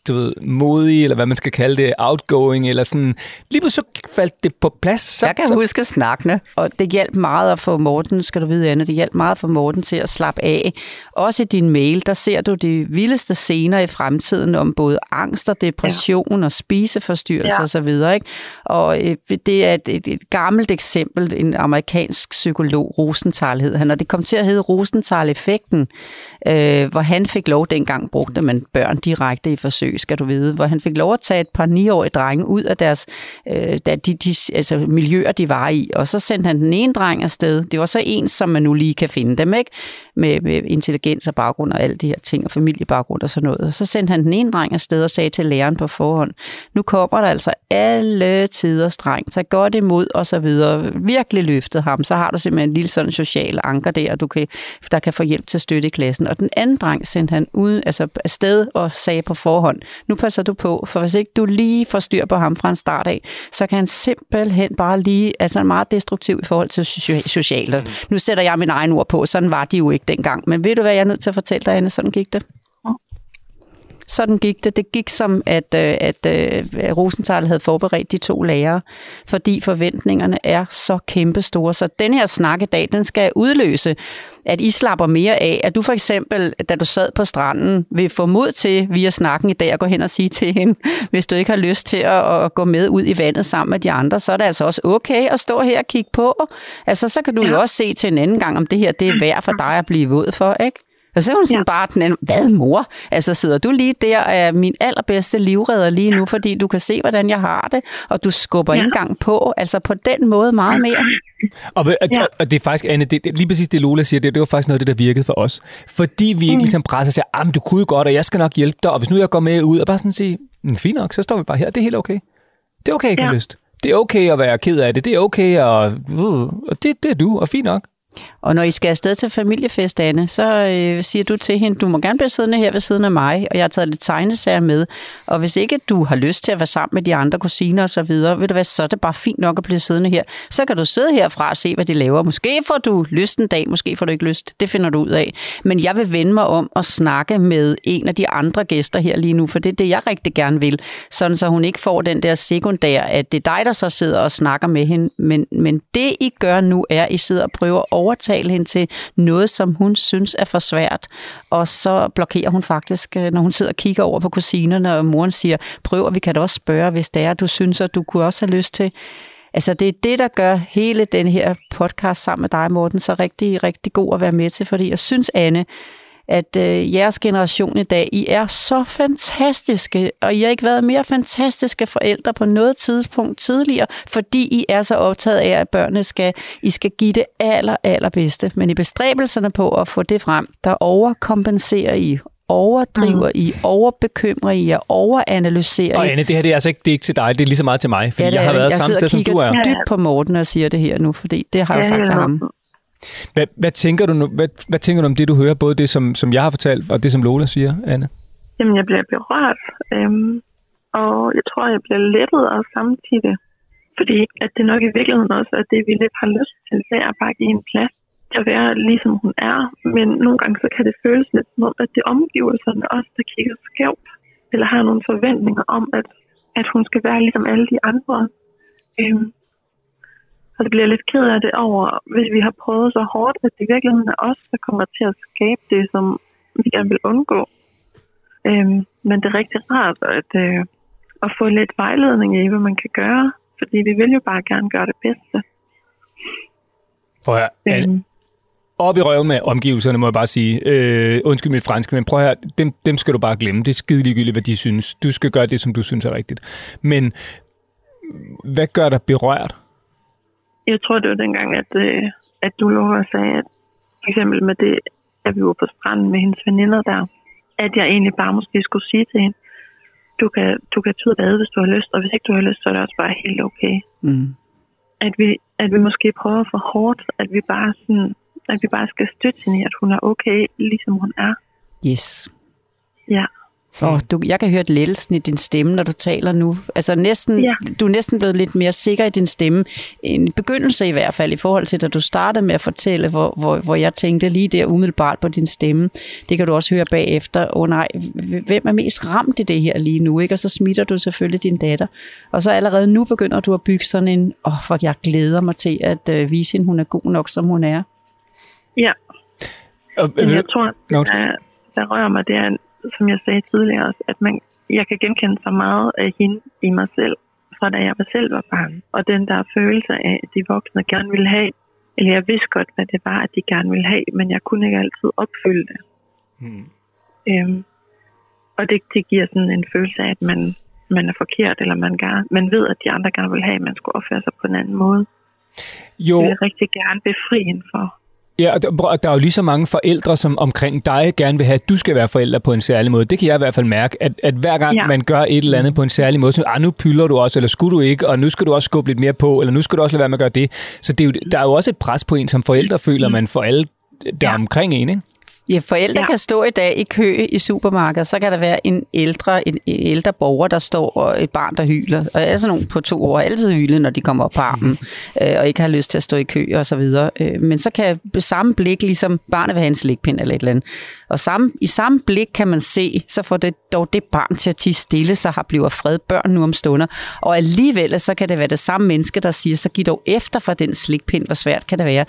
[SPEAKER 4] du ved, modig, eller hvad man skal kalde det, outgoing, eller sådan. Lige pludselig så faldt det på plads. Så,
[SPEAKER 3] Jeg kan
[SPEAKER 4] så,
[SPEAKER 3] huske snakkene, og det hjalp meget at få Morten, skal du vide, Anne, det hjalp meget at få Morten til at slappe af. Også i din mail, der ser du de vildeste scener i fremtiden om både angst og depression ja. og spiseforstyrrelser
[SPEAKER 2] Ja.
[SPEAKER 3] osv. Ikke? Og øh, det er et, et, et gammelt eksempel, en amerikansk psykolog, Rosenthal hed han, og det kom til at hedde Rosenthal-effekten, øh, hvor han fik lov, dengang brugte man børn direkte i forsøg, skal du vide, hvor han fik lov at tage et par niårige drenge ud af deres øh, de, de, altså, miljøer, de var i, og så sendte han den ene dreng afsted. Det var så en, som man nu lige kan finde dem, ikke? Med, med intelligens og baggrund og alle de her ting, og familiebaggrund og sådan noget. Og så sendte han den ene dreng afsted og sagde til læreren på forhånd, nu kommer der altså alle tiders dreng, tag godt imod og så videre. Virkelig løftet ham, så har du simpelthen en lille sådan social anker der, du kan, der kan få hjælp til støtte i klassen. Og den anden dreng sendte han ud, altså afsted og sagde på forhånd, nu passer du på, for hvis ikke du lige får styr på ham fra en start af, så kan han simpelthen bare lige, altså han er meget destruktiv i forhold til socia- socialt. Og Nu sætter jeg min egen ord på, sådan var de jo ikke dengang. Men ved du hvad, jeg er nødt til at fortælle dig, Anne, sådan gik det. Sådan gik det. Det gik som, at, øh, at, at Rosenthal havde forberedt de to lærere, fordi forventningerne er så kæmpestore. Så den her snak i dag, den skal udløse, at I slapper mere af. At du for eksempel, da du sad på stranden, vil få mod til via snakken i dag at gå hen og sige til hende, hvis du ikke har lyst til at, at gå med ud i vandet sammen med de andre, så er det altså også okay at stå her og kigge på. Altså, så kan du ja. jo også se til en anden gang, om det her det er værd for dig at blive våd for, ikke? Og så er hun sådan ja. bare den anden, hvad mor? Altså sidder du lige der og er min allerbedste livredder lige nu, fordi du kan se, hvordan jeg har det, og du skubber ja. ikke engang på. Altså på den måde meget mere.
[SPEAKER 4] Og, og,
[SPEAKER 2] Ja.
[SPEAKER 4] og det er faktisk, Anne, det, det, lige præcis det Lola siger, det, det var faktisk noget af det, der virkede for os. Fordi vi ikke ligesom presser ah, men du kunne godt, og jeg skal nok hjælpe dig, og hvis nu jeg går med ud, og bare sådan sige, "Mm, fint nok, så står vi bare her, det er helt okay. Det er okay, at ikke
[SPEAKER 2] ja.
[SPEAKER 4] Have lyst. Det er okay at være ked af det, det er okay, og, uh, og det, det er du, og fint nok.
[SPEAKER 3] Og når I skal afsted til familiefest, Anne, så øh, siger du til hende, du må gerne blive siddende her ved siden af mig, og jeg har taget lidt tegnesager med. Og hvis ikke du har lyst til at være sammen med de andre kusiner og så videre, ved du hvad, så er det bare fint nok at blive siddende her. Så kan du sidde herfra og se, hvad de laver. Måske får du lyst en dag, måske får du ikke lyst. Det finder du ud af. Men jeg vil vende mig om og snakke med en af de andre gæster her lige nu, for det er det, jeg rigtig gerne vil. Sådan så hun ikke får den der sekundær, at det er dig, der så sidder og snakker med hende. Men, men det, I gør nu, er, at I sidder og prøver at overtale hende til noget, som hun synes er for svært. Og så blokerer hun faktisk, øh, når hun sidder og kigger over på kusinerne, og moren siger, prøv, og vi kan da også spørge, hvis det er, du synes, at du kunne også have lyst til. Altså, det er det, der gør hele den her podcast sammen med dig, Morten, så rigtig, rigtig god at være med til, fordi jeg synes, Anne, at øh, jeres generation i dag, I er så fantastiske, og I har ikke været mere fantastiske forældre på noget tidspunkt tidligere, fordi I er så optaget af, at børnene skal, I skal give det aller, allerbedste. Men i bestræbelserne på at få det frem, der overkompenserer I, overdriver mm. I, overbekymrer I og overanalyserer
[SPEAKER 4] Og
[SPEAKER 3] I.
[SPEAKER 4] Anne, det her det er altså ikke, det er ikke til dig, det er lige så meget til mig, fordi
[SPEAKER 3] Ja,
[SPEAKER 4] jeg har været
[SPEAKER 3] jeg
[SPEAKER 4] samme
[SPEAKER 3] sidder
[SPEAKER 4] sted, som du er.
[SPEAKER 3] kigger dybt på Morten og siger det her nu, fordi det har jeg
[SPEAKER 2] Ja,
[SPEAKER 3] sagt til ham.
[SPEAKER 4] Hvad, hvad, tænker du nu, hvad, hvad tænker du om det, du hører, både det, som, som jeg har fortalt, og det, som Lola siger, Anne?
[SPEAKER 2] Jamen, jeg bliver berørt, øhm, og jeg tror, jeg bliver lettet og samtidig. Fordi at det nok i virkeligheden også er det, vi lidt har lyst til, det er bare at give en plads til at være ligesom hun er. Men nogle gange så kan det føles lidt som om, at det er omgivelserne også, der kigger skævt, eller har nogle forventninger om, at, at hun skal være ligesom alle de andre. Øhm, og det bliver jeg lidt ked af det over, hvis vi har prøvet så hårdt, at det i virkeligheden er os, der kommer til at skabe det, som vi gerne vil undgå. Øhm, men det er rigtig rart at, øh, at få lidt vejledning i, hvad man kan gøre, fordi vi vil jo bare gerne gøre det bedste.
[SPEAKER 4] Prøv at høre,
[SPEAKER 2] Øhm,
[SPEAKER 4] op i røven med omgivelserne, må jeg bare sige. Øh, undskyld mit franske, men prøv at høre, dem, dem skal du bare glemme. Det er skide ligegyldigt, hvad de synes. Du skal gøre det, som du synes er rigtigt. Men hvad gør dig berørt?
[SPEAKER 2] Jeg tror, det var dengang, at, øh, at du lå og sagde, at for eksempel med det, at vi var på stranden med hendes veninder der, at jeg egentlig bare måske skulle sige til hende, du kan, du kan tage bade, hvis du har lyst, og hvis ikke du har lyst, så er det også bare helt okay.
[SPEAKER 3] Mm.
[SPEAKER 2] At vi, at vi måske prøver for hårdt, at vi bare sådan, at vi bare skal støtte hende at hun er okay, ligesom hun er.
[SPEAKER 3] Yes.
[SPEAKER 2] Ja.
[SPEAKER 3] Og du, jeg kan høre et lettelsen i din stemme, når du taler nu. Altså næsten,
[SPEAKER 2] Ja.
[SPEAKER 3] du er næsten blevet lidt mere sikker i din stemme. En begyndelse i hvert fald, i forhold til, da du startede med at fortælle, hvor, hvor, hvor jeg tænkte lige der umiddelbart på din stemme. Det kan du også høre bagefter. Åh oh, nej, hvem er mest ramt i det her lige nu? Ikke? Og så smitter du selvfølgelig din datter. Og så allerede nu begynder du at bygge sådan en, åh, oh, for jeg glæder mig til at uh, vise hende, hun er god nok, som hun er.
[SPEAKER 2] Ja,
[SPEAKER 4] Og, ved
[SPEAKER 2] jeg tror, der, der rører mig, det er, som jeg sagde tidligere også, at man, jeg kan genkende så meget af hende i mig selv, fra da jeg selv var barn. Og den der følelse af, at de voksne gerne ville have, eller jeg vidste godt, hvad det var, at de gerne ville have, men jeg kunne ikke altid opfylde det.
[SPEAKER 4] Hmm.
[SPEAKER 2] Øhm, og det, det giver sådan en følelse af, at man, man er forkert, eller man, gerne, man ved, at de andre gerne vil have, at man skulle opføre sig på en anden måde.
[SPEAKER 4] Jo,
[SPEAKER 2] Det vil jeg rigtig gerne befri hende for.
[SPEAKER 4] Ja, og der, og der er jo lige så mange forældre, som omkring dig gerne vil have, at du skal være forælder på en særlig måde. Det kan jeg i hvert fald mærke, at, at hver gang ja. Man gør et eller andet på en særlig måde, så ah, nu pylder du også, eller skulle du ikke, og nu skal du også skubbe lidt mere på, eller nu skal du også lade være med at gøre det. Så det er jo, der er jo også et pres på en som forældre, føler man for alle der. Ja. omkring en, ikke?
[SPEAKER 3] Ja, forældre ja. Kan stå i dag i kø i supermarkedet, så kan der være en ældre, en, en ældre borger, der står og et barn, der hyler. Og jeg er sådan nogle på to år, altid hyldet, når de kommer op på armen, øh, og ikke har lyst til at stå i kø og så videre. Øh, men så kan samme blik, ligesom barnet vil have en slikpind eller et eller andet. Og samme, i samme blik kan man se, så får det dog det barn til at tige stille, så har bliver fred børn nu om stunder. Og alligevel, så kan det være det samme menneske, der siger, så giv dog efter for den slikpind, hvor svært kan det være.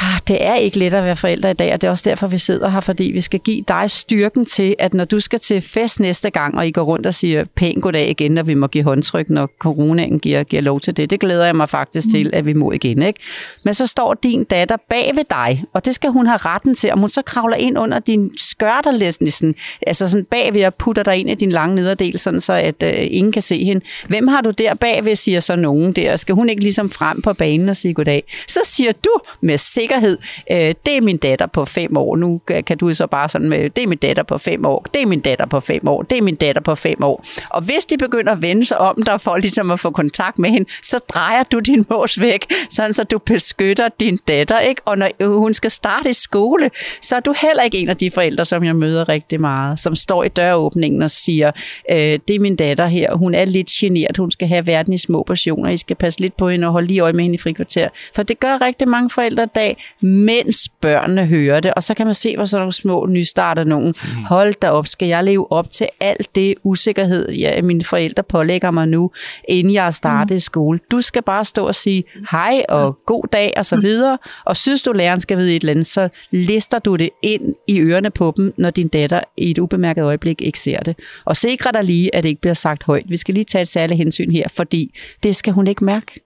[SPEAKER 3] Ah, Det er ikke let at være forældre i dag, og det er også derfor, vi sidder her, fordi vi skal give dig styrken til, at når du skal til fest næste gang, og I går rundt og siger pænt goddag igen, når vi må give håndtryk, når coronaen giver, giver lov til det. Det glæder jeg mig faktisk til, at vi må igen. Ikke? Men så står din datter bag ved dig, og det skal hun have retten til. Om hun så kravler ind under din skørterlæsning, altså sådan bagved og putter dig ind i din lange nederdel, sådan så at øh, ingen kan se hende. Hvem har du der bagved, siger så nogen der. Skal hun ikke ligesom frem på banen og sige goddag? Så siger du med sikkerhed. Øh, det er min datter på fem år. Nu kan du så bare sådan med, det er min datter på fem år, det er min datter på fem år, det er min datter på fem år. Og hvis de begynder at vende sig om der for ligesom at få kontakt med hende, så drejer du din mås væk, sådan så du beskytter din datter, ikke? Og når hun skal starte i skole, så er du heller ikke en af de forældre, som jeg møder rigtig meget, som står i døråbningen og siger, øh, det er min datter her, hun er lidt generet, hun skal have verden i små portioner, I skal passe lidt på hende og holde lige øje med hende i frikvarter. For det gør rigtig mange forældre i dag, mens børnene hører det, og så kan man se, hvor sådan nogle små nystarter nogen. Mm. Hold da op, skal jeg leve op til alt det usikkerhed, ja, mine forældre pålægger mig nu, inden jeg er startet mm. i skole. Du skal bare stå og sige hej og god dag og så videre, og synes du, læreren skal vide et eller andet, så lister du det ind i ørerne på dem, når din datter i et ubemærket øjeblik ikke ser det. Og sikre dig lige, at det ikke bliver sagt højt. Vi skal lige tage et særligt hensyn her, fordi det skal hun ikke mærke.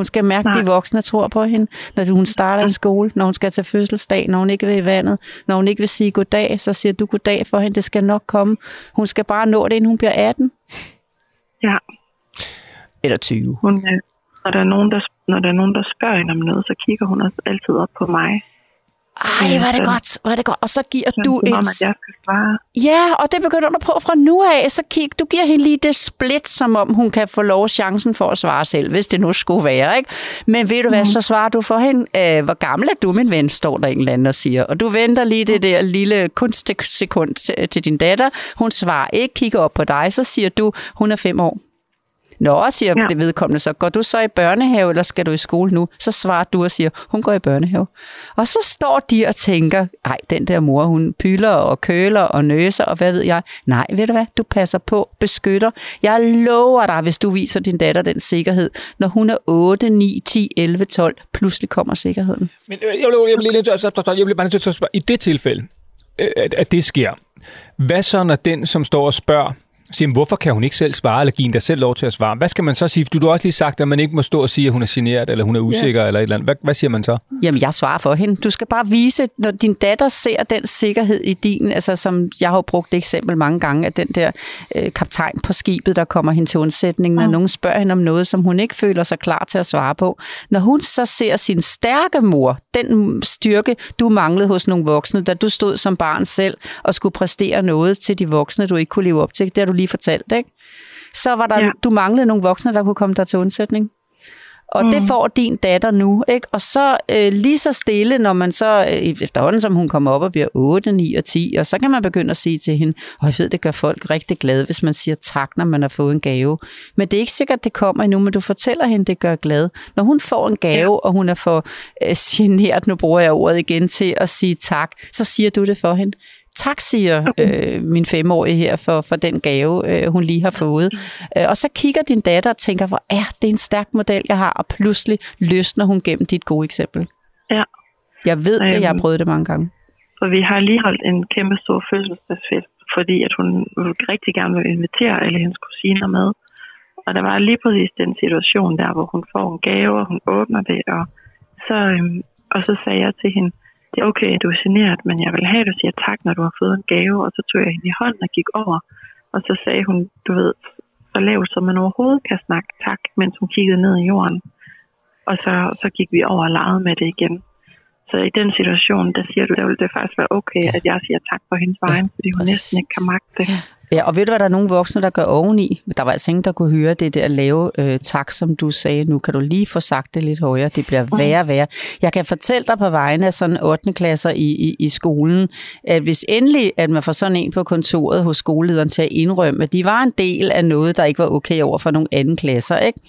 [SPEAKER 3] Hun skal mærke, at de voksne tror på hende, når hun starter i skole, når hun skal til fødselsdag, når hun ikke vil i vandet, når hun ikke vil sige goddag, så siger du goddag for hende, det skal nok komme. Hun skal bare nå det, inden hun bliver 18
[SPEAKER 2] Ja,
[SPEAKER 3] eller 20.
[SPEAKER 2] hun, øh, når, der er nogen, der, når der er nogen, der spørger hende om noget, så kigger hun altid op på mig.
[SPEAKER 3] Ej, hvor er det godt, hvor er det godt. Og så giver
[SPEAKER 2] Sådan,
[SPEAKER 3] du
[SPEAKER 2] om,
[SPEAKER 3] et...
[SPEAKER 2] at jeg skal svare.
[SPEAKER 3] Ja, og det begynder du på fra nu af. Så kig, du giver hende lige det split, som om hun kan få lov chancen for at svare selv, hvis det nu skulle være. Ikke? Men ved du hvad, så svarer du for hende, øh, hvor gammel er du, min ven, står der en eller anden og siger. Og du venter lige det der lille kunstsekund til, til din datter. Hun svarer ikke, kigger op på dig, så siger du, hun er fem år. Nå, siger ja. Det vedkommende så, går du så i børnehave, eller skal du i skole nu? Så svarer du og siger, hun går i børnehave. Og så står de og tænker, ej, den der mor, hun pyler og køler og nøser, og hvad ved jeg. Nej, ved du hvad, du passer på, beskytter. Jeg lover dig, hvis du viser din datter den sikkerhed, når hun er 8, 9, 10, 11, 12, pludselig kommer sikkerheden.
[SPEAKER 4] Men øh, jeg vil, jeg stop, jeg vil bare nødt til at spørge, i det tilfælde, øh, at, at det sker, hvad så når den, som står og spørger, siger, "Jamen, hvorfor kan hun ikke selv svare, eller give en der selv lov til at svare? Hvad skal man så sige? Du har også lige sagt, at man ikke må stå og sige, at hun er generet, eller hun er usikker, eller et eller andet. Hvad, hvad siger man så?
[SPEAKER 3] Jamen, jeg svarer for hende. Du skal bare vise, når din datter ser den sikkerhed i din, altså som jeg har brugt det eksempel mange gange, at den der øh, kaptajn på skibet, der kommer hen til undsætningen, når nogen spørger hende om noget, som hun ikke føler sig klar til at svare på. Når hun så ser sin stærke mor, den styrke, du manglede hos nogle voksne, da du stod som barn selv og skulle præstere noget til de voksne, du ikke kunne leve op til, det har du lige fortalt, ikke? Så var der, ja.
[SPEAKER 2] Ja.
[SPEAKER 3] du manglede nogle voksne, der kunne komme dig til undsætning. Og mm. det får din datter nu, ikke? Og så øh, lige så stille, når man så, øh, efterhånden som hun kommer op og bliver 8, 9 og 10, og så kan man begynde at sige til hende, og jeg ved, det gør folk rigtig glade, hvis man siger tak, når man har fået en gave. Men det er ikke sikkert, det kommer endnu, men du fortæller hende, det gør glad. Når hun får en gave, ja. og hun er for øh, generet, nu bruger jeg ordet igen, til at sige tak, så siger du det for hende. Tak, siger øh, min femårige her for, for den gave, øh, hun lige har fået. Øh, og så kigger din datter og tænker, hvor er det en stærk model, jeg har, og pludselig løsner hun gennem dit gode eksempel.
[SPEAKER 2] Ja.
[SPEAKER 3] Jeg ved det, jeg har
[SPEAKER 2] Øhm.
[SPEAKER 3] prøvet det mange gange.
[SPEAKER 2] For vi har lige holdt en kæmpe stor fødselsdagsfest, fordi at hun rigtig gerne vil invitere alle hendes kusiner med. Og der var lige præcis den situation der, hvor hun får en gave, og hun åbner det, og så, øhm, og så sagde jeg til hende, det er okay, at du er generet, men jeg vil have, at du siger tak, når du har fået en gave. Og så tog jeg hende i hånden og gik over, og så sagde hun, du ved, så lavt som man overhovedet kan snakke tak, mens hun kiggede ned i jorden. Og så, så gik vi over og legede med det igen. Så i den situation, der siger du, der vil det faktisk være okay, at jeg siger tak på hendes vegne, fordi hun næsten ikke kan magte det.
[SPEAKER 3] Ja, og ved du hvad, der er nogle voksne, der gør oveni. Der var altså ingen, der kunne høre det der lave øh, tak, som du sagde. Nu kan du lige få sagt det lidt højere. Det bliver værre og værre. Jeg kan fortælle dig på vegne af sådan 8. klasser i, i, i skolen, at hvis endelig, at man får sådan en på kontoret hos skolelederen til at indrømme, at de var en del af noget, der ikke var okay over for nogle anden klasser, ikke?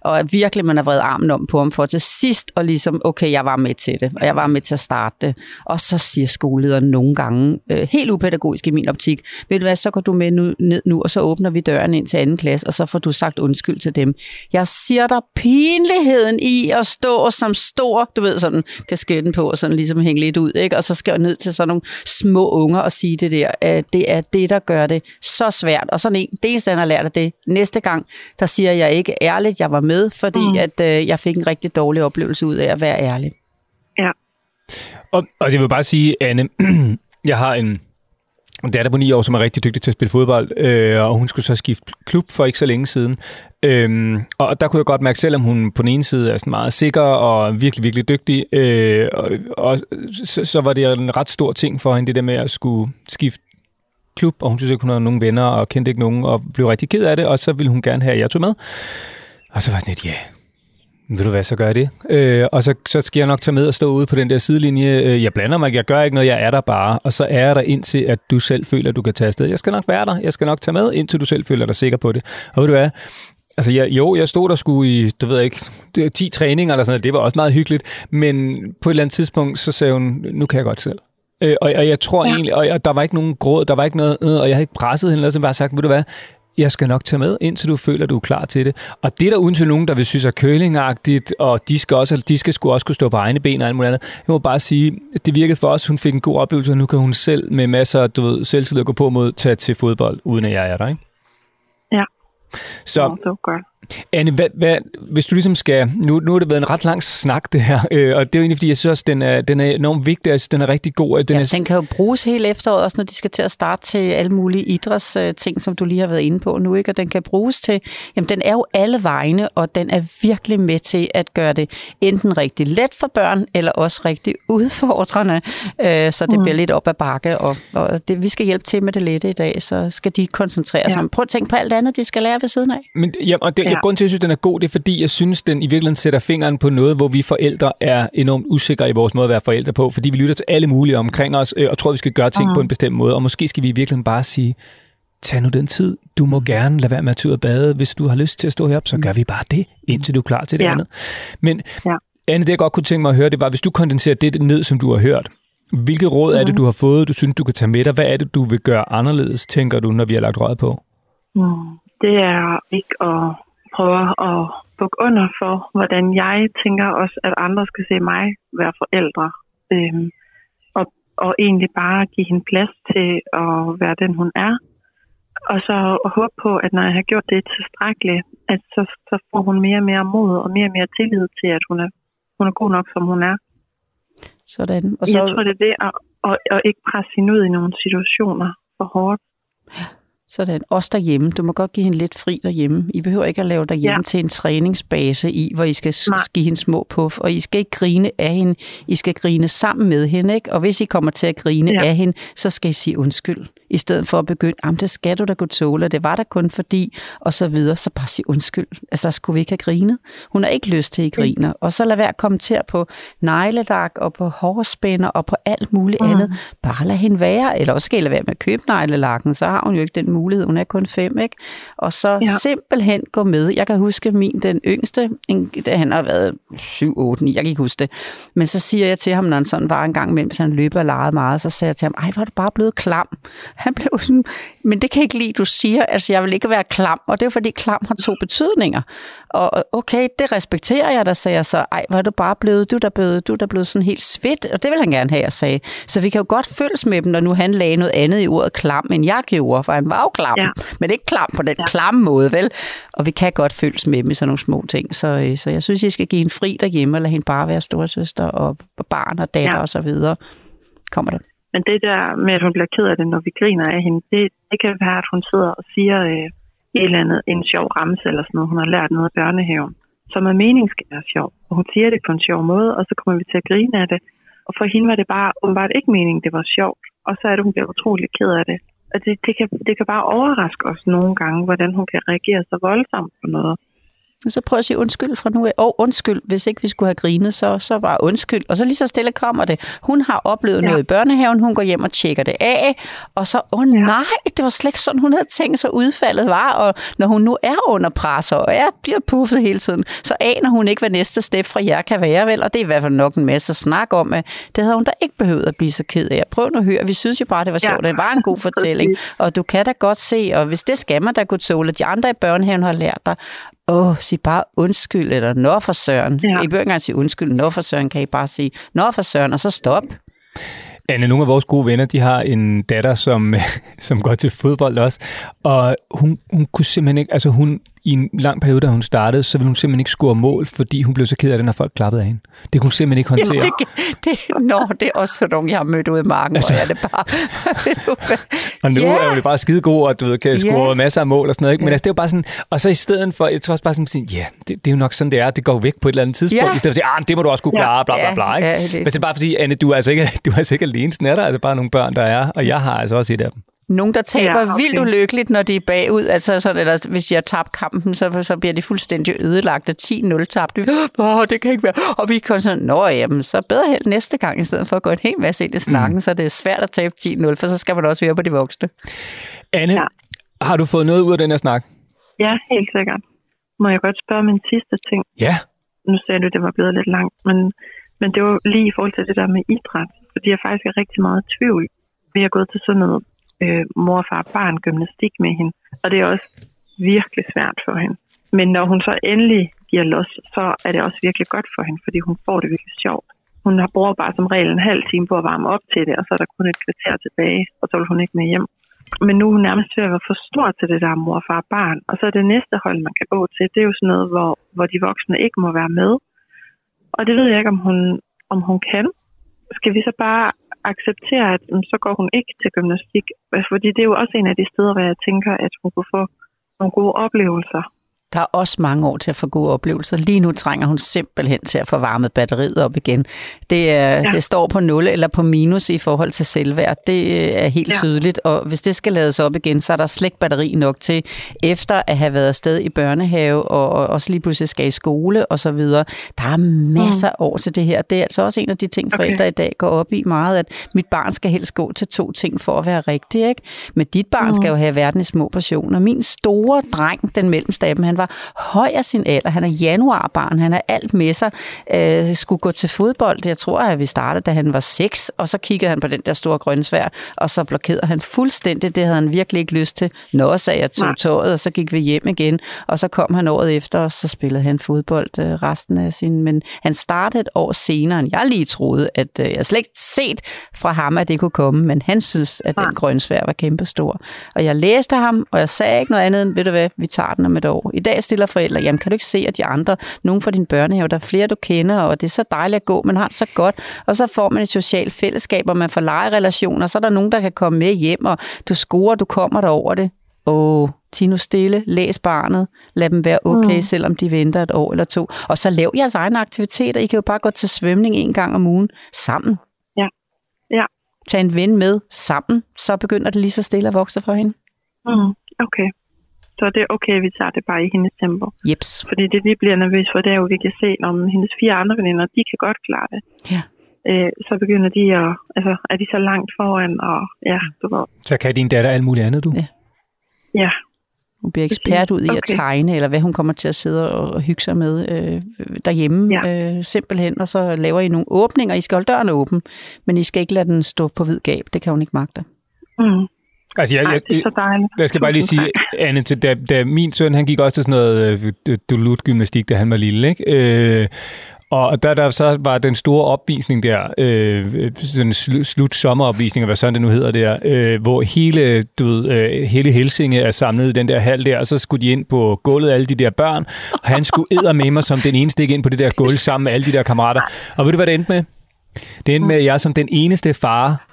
[SPEAKER 3] Og at virkelig man har vredet armen om på ham for til sidst, og ligesom, okay, jeg var med til det, og jeg var med til at starte det. Og så siger skolelederen nogle gange, øh, helt upædagogisk i min optik, ved du hvad, så går du med nu, ned nu, og så åbner vi døren ind til anden klasse, og så får du sagt undskyld til dem. Jeg siger dig pinligheden i at stå som stor, du ved, sådan kasketten på, og sådan ligesom hænge lidt ud, ikke? og så skal jeg ned til sådan nogle små unger og sige det der. at Det er det, der gør det så svært. Og sådan en, det eneste, han har lært af det. Næste gang, der siger jeg ikke ærligt, jeg var med, fordi mm. at øh, jeg fik en rigtig dårlig oplevelse ud af at være ærlig.
[SPEAKER 2] Ja.
[SPEAKER 4] Og, og jeg vil bare sige, Anne, jeg har en datter på ni år, som er rigtig dygtig til at spille fodbold, øh, og hun skulle så skifte klub for ikke så længe siden. Øhm, og der kunne jeg godt mærke, selvom hun på den ene side er sådan meget sikker og virkelig, virkelig dygtig, øh, og, og så, så var det en ret stor ting for hende, det der med at skulle skifte klub, og hun synes ikke, hun havde nogen venner, og kendte ikke nogen, og blev rigtig ked af det, og så ville hun gerne have, at jeg tog med. Og så var jeg sådan lidt, ja, ved du hvad, så gør jeg det. Øh, og så, så skal jeg nok tage med og stå ude på den der sidelinje. Øh, Jeg blander mig jeg gør ikke noget, jeg er der bare. Og så er jeg der indtil, at du selv føler, at du kan tage afsted. Jeg skal nok være der, jeg skal nok tage med, indtil du selv føler dig sikker på det. Og ved du hvad, Altså, jeg, jo, jeg stod der skulle i, du ved ikke, det er 10 træninger eller sådan noget. Det var også meget hyggeligt. Men på et eller andet tidspunkt, så sagde hun, nu kan jeg godt selv. Øh, og, og jeg tror ja. egentlig, og, og der var ikke nogen gråd, der var ikke noget, øh, og jeg havde ikke presset hende, eller så bare sagt, ved du hvad, jeg skal nok tage med, indtil du føler, at du er klar til det. Og det er der uden til nogen, der vil synes er curlingagtigt, og de skal, også, de skal sgu også kunne stå på egne ben og alt muligt andet. Jeg må bare sige, at det virkede for os, hun fik en god oplevelse, og nu kan hun selv med masser af du ved, selvtillid at gå på mod tage til fodbold, uden at jeg er der, ikke?
[SPEAKER 2] Ja.
[SPEAKER 4] Så
[SPEAKER 2] Nå, det var godt.
[SPEAKER 4] Anne, hvad, hvad, hvis du ligesom skal... Nu, nu har det været en ret lang snak, det her, øh, og det er jo egentlig, fordi jeg synes også, den er, den er enormt vigtig, altså, den er rigtig god. Den
[SPEAKER 3] Ja,
[SPEAKER 4] er,
[SPEAKER 3] den kan jo bruges hele efteråret, også når de skal til at starte til alle mulige idrætsting, som du lige har været inde på nu, ikke? Og den kan bruges til, jamen den er jo alle vegne, og den er virkelig med til at gøre det enten rigtig let for børn, eller også rigtig udfordrende, øh, så det
[SPEAKER 2] Mm.
[SPEAKER 3] bliver lidt op ad bakke, og, og det, vi skal hjælpe til med det lette i dag, så skal de koncentrere sig.
[SPEAKER 2] Ja.
[SPEAKER 3] Ja. Prøv at tænke på alt andet, de skal lære ved siden af.
[SPEAKER 4] Men, ja, og det, ja.
[SPEAKER 2] Ja.
[SPEAKER 4] grund til, at jeg synes, den er god, det er, fordi jeg synes, den i virkeligheden sætter fingeren på noget, hvor vi forældre er enormt usikre i vores måde at være forældre på, fordi vi lytter til alle mulige omkring os, øh, og tror, vi skal gøre ting
[SPEAKER 2] Mhm.
[SPEAKER 4] på en bestemt måde, og måske skal vi i virkeligheden bare sige, tag nu den tid. Du
[SPEAKER 2] Mhm.
[SPEAKER 4] må gerne lade være med at ud og bade. Hvis du har lyst til at stå heroppe, så gør vi bare det, indtil du er klar til det
[SPEAKER 2] Ja.
[SPEAKER 4] andet. Men
[SPEAKER 2] Ja.
[SPEAKER 4] Anne, det jeg godt kunne tænke mig at høre, det var, hvis du kondenserer det ned, som du har hørt, hvilket råd er det,
[SPEAKER 2] Mhm.
[SPEAKER 4] du har fået, du synes, du kan tage med dig? Hvad er det, du vil gøre anderledes, tænker du, når vi har lagt røret på?
[SPEAKER 2] Mm. Det er ikke at prøve at bukke under for, hvordan jeg tænker også, at andre skal se mig være forældre. Øhm, og, og egentlig bare give hende plads til at være den, hun er. Og så håbe på, at når jeg har gjort det tilstrækkeligt, at så, så får hun mere og mere mod og mere og mere tillid til, at hun er, hun er god nok, som hun er.
[SPEAKER 3] Sådan. Og så...
[SPEAKER 2] Jeg tror, det er det at, at, at ikke presse hende ud i nogle situationer for hårdt.
[SPEAKER 3] Sådan. Også derhjemme. Du må godt give hende lidt fri derhjemme. I behøver ikke at lave derhjemme ja. Til en træningsbase i, hvor I skal
[SPEAKER 2] Nej.
[SPEAKER 3] give hende små puff, og I skal ikke grine af hende. I skal grine sammen med hende, ikke? Og hvis I kommer til at grine. Ja. af hende, så skal I sige undskyld. I stedet for at begynde, jamen det skal du da kunne tåle, og det var der kun fordi, og så videre. Så bare sige undskyld. Altså, der skulle vi ikke have grinet. Hun har ikke lyst til, at I griner. Og så lad være at kommentere på neglelak og på hårspænder og på alt muligt mm. andet. Bare lad hende være. Eller også skal I lade være med at købe neglelakken, så har hun jo ikke den mulighed. Hun er kun fem, ikke? Og så ja. Simpelthen gå med. Jeg kan huske min, den yngste, en, da han har været 7, 8, 9, jeg kan ikke huske det. Men så siger jeg til ham, når han sådan var en gang imellem, hvis han løber og legede meget, så sagde jeg til ham, ej, hvor er du bare blevet klam. Han blev sådan, men det kan jeg ikke lide, du siger, altså jeg vil ikke være klam, og det er fordi klam har to betydninger. Og okay, det respekterer jeg, der sagde jeg så, ej, hvor er du bare blevet, du er der blevet, du er der blevet sådan helt svedt, og det vil han gerne have, jeg sagde. Så vi kan jo godt følges med dem, når nu han lagde noget andet i ordet klam, end jeg gjorde, for han var jo klam, ja. Men ikke klam på den ja. klamme måde, vel? Og vi kan godt følges med dem i sådan nogle små ting, så, øh, så jeg synes, I skal give hende fri derhjemme, og lade hende bare være storsøster og barn og datter. Ja. og så videre. Kommer det?
[SPEAKER 2] Men det der med, at hun bliver ked af det, når vi griner af hende, det, det kan være, at hun sidder og siger øh, et eller andet, en sjov ramse eller sådan noget. Hun har lært noget af børnehaven, som er meningen skal være sjov. Og hun siger det på en sjov måde, og så kommer vi til at grine af det. Og for hende var det bare åbenbart ikke meningen, det var sjovt. Og så er det, hun bliver utrolig ked af det. Og det, det, kan, det kan bare overraske os nogle gange, hvordan hun kan reagere så voldsomt på noget.
[SPEAKER 3] Og så prøv at sige undskyld fra nu af. Og undskyld, hvis ikke vi skulle have grinet, så, så bare undskyld. Og så lige så stille kommer det. Hun har oplevet ja.
[SPEAKER 2] Ja.
[SPEAKER 3] noget i børnehaven, hun går hjem og tjekker det af. Og så, åh oh, nej, det var slet ikke sådan, hun havde tænkt sig udfaldet var. Og når hun nu er under pres og er, bliver puffet hele tiden, så aner hun ikke, hvad næste step fra jer kan være, vel? Og det er i hvert fald nok en masse snak om, at det havde hun da ikke behøvet at blive så ked af. Prøv nu at høre, vi synes jo bare, det var sjovt.
[SPEAKER 2] Ja.
[SPEAKER 3] Det var en god fortælling. Og du kan da godt se, og hvis det skal man da kunne tåle, at de andre i børnehaven har lært dig, Åh, sig bare undskyld, eller nå for søren. Ja. I behøver ikke engang sige undskyld, nå for søren, kan I bare sige, nå for søren, og så stop.
[SPEAKER 4] Anne, nogle af vores gode venner, de har en datter, som, som går til fodbold også, og hun, hun kunne simpelthen ikke, altså hun i en lang periode, da hun startede, så ville hun simpelthen ikke score mål, fordi hun blev så ked af det, når folk klappede af hende. Det kunne hun simpelthen ikke håndtere.
[SPEAKER 3] Ja, det, det, nå, det er også sådan nogle, jeg har mødt ude i marken, altså, hvor er det bare...
[SPEAKER 4] Og nu
[SPEAKER 3] Ja.
[SPEAKER 4] er hun jo bare skide god, og du ved, kan score
[SPEAKER 3] Ja.
[SPEAKER 4] masser af mål og sådan noget. Ikke? Men altså, det er jo bare sådan, og så i stedet for, jeg tror også bare sådan, ja, det, det, er jo nok sådan, det er. Det går væk på et eller andet tidspunkt,
[SPEAKER 3] Ja.
[SPEAKER 4] i stedet for at sige, ah, det må du også kunne klare, bla bla bla. Ikke?
[SPEAKER 3] ja, det-
[SPEAKER 4] Men det er bare fordi, Anne, du er altså ikke, du er altså ikke alene. Er der altså bare nogle børn, der er, og jeg har altså også et af dem.
[SPEAKER 3] Nogen, der taber
[SPEAKER 2] Ja, okay.
[SPEAKER 3] vildt ulykkeligt, når de er bagud. Altså sådan, eller hvis de har tabt kampen, så, så bliver de fuldstændig ødelagt af 10-0 tabt. Åh, det kan ikke være. Og vi kan sådan, nå jamen, så bedre held næste gang, i stedet for at gå en hel masse ind i snakken, mm. så det er svært at tabe 10-0, for så skal man også høre på de voksne.
[SPEAKER 4] Anne,
[SPEAKER 2] Ja.
[SPEAKER 4] har du fået noget ud af den her snak?
[SPEAKER 2] Ja, helt sikkert. Må jeg godt spørge min sidste ting?
[SPEAKER 4] Ja.
[SPEAKER 2] Nu sagde du, at det var blevet lidt langt, men, men det var lige i forhold til det der med idræt. Fordi jeg faktisk er rigtig meget i tvivl. Vi har gået til sådan noget øh, mor, far, barn gymnastik med hende. Og det er også virkelig svært for hende. Men når hun så endelig giver los, så er det også virkelig godt for hende, fordi hun får det virkelig sjovt. Hun har bruger bare som regel en halv time på at varme op til det, og så er der kun et kvarter tilbage, og så vil hun ikke med hjem. Men nu er hun nærmest ved at være for stor til det der mor, far, barn. Og så er det næste hold, man kan gå til, det er jo sådan noget, hvor, hvor de voksne ikke må være med. Og det ved jeg ikke, om hun, om hun kan. Skal vi så bare acceptere, at så går hun ikke til gymnastik? Fordi det er jo også en af de steder, hvor jeg tænker, at hun kunne få nogle gode oplevelser.
[SPEAKER 3] Der er også mange år til at få gode oplevelser. Lige nu trænger hun simpelthen til at få varmet batteriet op igen. Det, er, ja. det står på 0 eller på minus i forhold til selvværd. Det er helt
[SPEAKER 2] Ja.
[SPEAKER 3] tydeligt, og hvis det skal lades op igen, så er der slet batteri nok til, efter at have været afsted i børnehave, og, og også lige pludselig skal i skole og så videre. Der er masser af år til det her. Det er altså også en af de ting, forældre
[SPEAKER 2] Okay.
[SPEAKER 3] i dag går op i meget, at mit barn skal helst gå til to ting for at være rigtig. Ikke? Men dit barn mm. skal jo have verden i små portioner. Min store dreng, den mellemste af dem, han var høj af sin alder. Han er januarbarn, han har alt med sig. Øh, skulle gå til fodbold. Jeg tror, at vi startede, da han var seks, og så kiggede han på den der store grønsvær, og så blokerede han fuldstændig. Det havde han virkelig ikke lyst til. Nå, sagde jeg, tog tøjet, og så gik vi hjem igen, og så kom han året efter, og så spillede han fodbold øh, resten af sin... Men han startede et år senere, end jeg lige troede, at øh, jeg slet ikke set fra ham, at det kunne komme, men han synes, at den grønsvær var kæmpestor. Og jeg læste ham, og jeg sagde ikke noget andet end, ved du hvad, vi tager den om et år. I dag stiller forældre, jamen kan du ikke se, at de andre, nogen fra din børnehave, der er flere, du kender, og det er så dejligt at gå, man har det så godt, og så får man et socialt fællesskab, og man får legerelationer, så er der nogen, der kan komme med hjem, og du scorer, du kommer over det. Åh, Tino stille, læs barnet, lad dem være okay, mm. selvom de venter et år eller to. Og så lav jeres egne aktiviteter. I kan jo bare gå til svømning en gang om ugen sammen.
[SPEAKER 2] Ja. Ja.
[SPEAKER 3] Tag en ven med sammen, så begynder det lige så stille at vokse for hende.
[SPEAKER 2] Mm, okay. Så det er okay, at vi tager det bare i hendes tempo.
[SPEAKER 3] Jeps.
[SPEAKER 2] Fordi det, vi bliver nervøse for, det er jo, at vi kan se, om hendes fire andre veninder, de kan godt klare det.
[SPEAKER 3] Ja.
[SPEAKER 2] Øh, så begynder de at, altså, er de så langt foran, og ja, du ved,
[SPEAKER 4] Så kan din datter alt muligt andet, du.
[SPEAKER 3] Ja.
[SPEAKER 2] ja,
[SPEAKER 3] Hun bliver ekspert ud i at
[SPEAKER 2] Okay.
[SPEAKER 3] tegne, eller hvad hun kommer til at sidde og hygge sig med øh, derhjemme.
[SPEAKER 2] Ja.
[SPEAKER 3] Øh, simpelthen, og så laver I nogle åbninger. I skal holde døren åben, men I skal ikke lade den stå på vid gab. Det kan hun ikke magte.
[SPEAKER 2] mm.
[SPEAKER 4] Altså, jeg,
[SPEAKER 2] Ej,
[SPEAKER 4] jeg,
[SPEAKER 2] det er så dejligt.
[SPEAKER 4] Jeg skal bare lige sige. Anne, til, da, da min søn, han gik også til sådan noget øh, dulut-gymnastik, da han var lille, ikke? Øh, og der, der så var den store opvisning der, øh, sådan slu, slut sommeropvisning, eller hvad sådan det nu hedder der, øh, hvor hele, du ved, øh, hele Helsinge er samlet i den der hal der, og så skulle de ind på gulvet, alle de der børn, og han skulle æder med mig som den eneste ikke ind på det der gulv sammen med alle de der kammerater. Og ved du, hvad det endte med? Det endte med, at jeg som den eneste far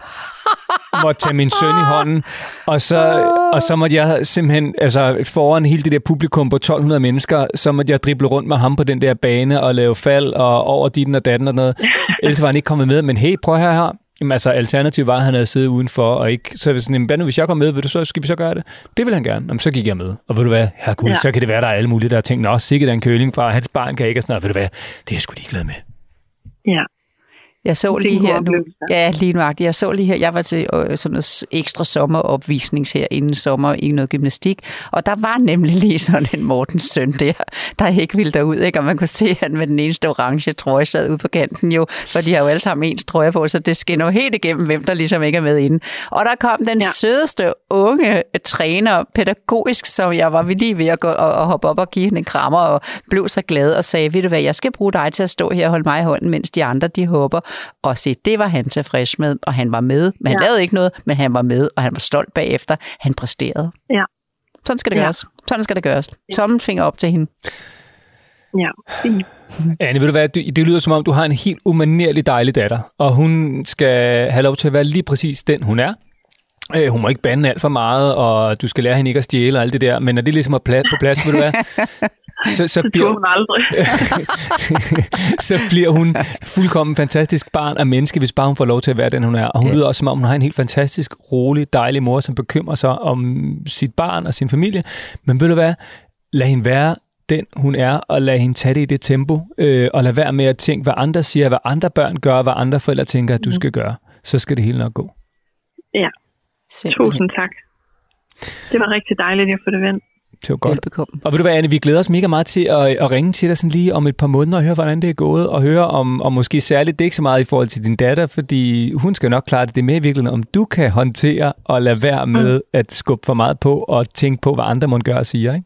[SPEAKER 4] måtte tage min søn i hånden, og så, og så måtte jeg simpelthen, altså foran hele det der publikum på 1200 mennesker, så måtte jeg drible rundt med ham på den der bane og lave fald og over dit og datten og noget. Ellers var han ikke kommet med, men hey, prøv her her. Jamen, altså, alternativet var, at han havde siddet udenfor, og ikke, så er det sådan, hvad nu, hvis jeg kommer med, vil du så, skal vi så gøre det? Det vil han gerne. Jamen, så gik jeg med. Og ved du hvad, herregud, ja.
[SPEAKER 2] Ja.
[SPEAKER 4] så kan det være, der er alle mulige, der har tænkt, nå, sikkert er en køling fra, hans barn kan ikke, og sådan noget. Ved du hvad, det er jeg sgu ligeglad med.
[SPEAKER 2] Ja,
[SPEAKER 3] Jeg så lige her nu, ja, lige nu, jeg så lige her, jeg var til øh, sådan noget ekstra sommeropvisnings her inden sommer i noget gymnastik, og der var nemlig lige sådan en Mortens søn der, der ikke ville derud, ikke? og man kunne se, at han med den eneste orange trøje sad ude på kanten jo, for de har jo alle sammen ens trøje på, så det skinner jo helt igennem, hvem der ligesom ikke er med inde. Og der kom den ja. Sødeste unge træner, pædagogisk, som jeg var lige ved at gå og, og hoppe op og give hende en krammer, og blev så glad og sagde, ved du hvad, jeg skal bruge dig til at stå her og holde mig i hånden, mens de andre de hopper. Og se, det var han tilfreds med, og han var med. Men han
[SPEAKER 2] Ja.
[SPEAKER 3] lavede ikke noget, men han var med, og han var stolt bagefter. Han præsterede.
[SPEAKER 2] Ja.
[SPEAKER 3] Sådan skal det
[SPEAKER 2] Ja.
[SPEAKER 3] gøres. Sådan skal det gøres. Tommelfinger op til hende.
[SPEAKER 2] Ja, fint.
[SPEAKER 4] Anne, ved du hvad, det, det lyder som om, du har en helt umanerlig dejlig datter, og hun skal have lov til at være lige præcis den, hun er. Øh, hun må ikke bande alt for meget, og du skal lære hende ikke at stjæle og alt det der, men når det ligesom er pla- på plads, ved du hvad, så, så, bliver,
[SPEAKER 2] hun aldrig.
[SPEAKER 4] så bliver hun fuldkommen fantastisk barn og menneske, hvis bare hun får lov til at være den, hun er. Og hun
[SPEAKER 3] Ja.
[SPEAKER 4] lyder også, som om hun har en helt fantastisk, rolig, dejlig mor, som bekymrer sig om sit barn og sin familie. Men ved du hvad? Lad hende være den, hun er, og lad hende tage det i det tempo, øh, og lad være med at tænke, hvad andre siger, hvad andre børn gør, hvad andre forældre tænker, at du skal gøre. Så skal det hele nok gå.
[SPEAKER 2] Ja,
[SPEAKER 3] Simpelthen.
[SPEAKER 2] tusind tak. Det var rigtig dejligt at få det vendt.
[SPEAKER 4] Det var godt.
[SPEAKER 3] Velbekomme.
[SPEAKER 4] Og ved du hvad, Anne, vi glæder os mega meget til at, at ringe til dig sådan lige om et par måneder og høre, hvordan det er gået, og høre om, om måske særligt, det ikke så meget i forhold til din datter, fordi hun skal nok klare det, det er mere i virkeligheden, om du kan håndtere og lade være med at skubbe for meget på og tænke på, hvad andre må gøre og siger, ikke?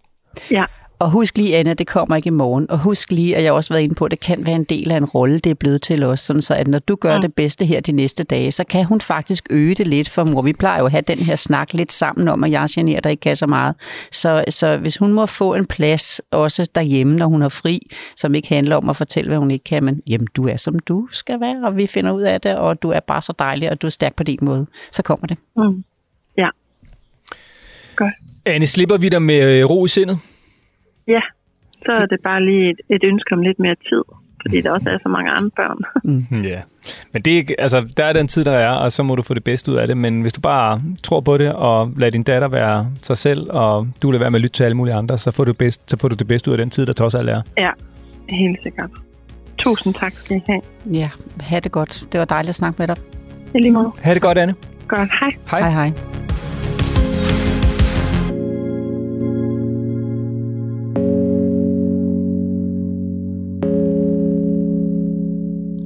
[SPEAKER 2] Ja,
[SPEAKER 3] Og husk lige, Anna, det kommer ikke i morgen. Og husk lige, at jeg også har været inde på, at det kan være en del af en rolle, det er blevet til os. Sådan så, at når du gør
[SPEAKER 2] Mm.
[SPEAKER 3] det bedste her de næste dage, så kan hun faktisk øge det lidt for mor. Vi plejer jo at have den her snak lidt sammen om, at jeg generer der ikke kan så meget. Så, så hvis hun må få en plads også derhjemme, når hun har fri, som ikke handler om at fortælle, hvad hun ikke kan, men jamen, du er som du skal være, og vi finder ud af det, og du er bare så dejlig, og du er stærk på din måde, så kommer det.
[SPEAKER 2] mm. ja. Godt.
[SPEAKER 4] Anne, slipper vi dig med øh, ro i sindet?
[SPEAKER 2] Ja, så er det bare lige et, et ønske om lidt mere tid, fordi der også er så mange andre børn.
[SPEAKER 4] Ja. Men det er, ikke- altså, der er den tid, der er, og så må du få det bedste ud af det. Men hvis du bare tror på det, og lader din datter være sig selv, og du lader være med at lytte til alle mulige andre, så får du, bedst, så får du det bedste ud af den tid, der trods alt er.
[SPEAKER 2] Ja, helt sikkert. Tusind tak skal I have.
[SPEAKER 3] Ja, ha' det godt. Det var dejligt at snakke med dig.
[SPEAKER 2] I lige måde.
[SPEAKER 4] Ha' det godt, Anne.
[SPEAKER 2] Godt, hej.
[SPEAKER 4] Hej.
[SPEAKER 3] Hej hej.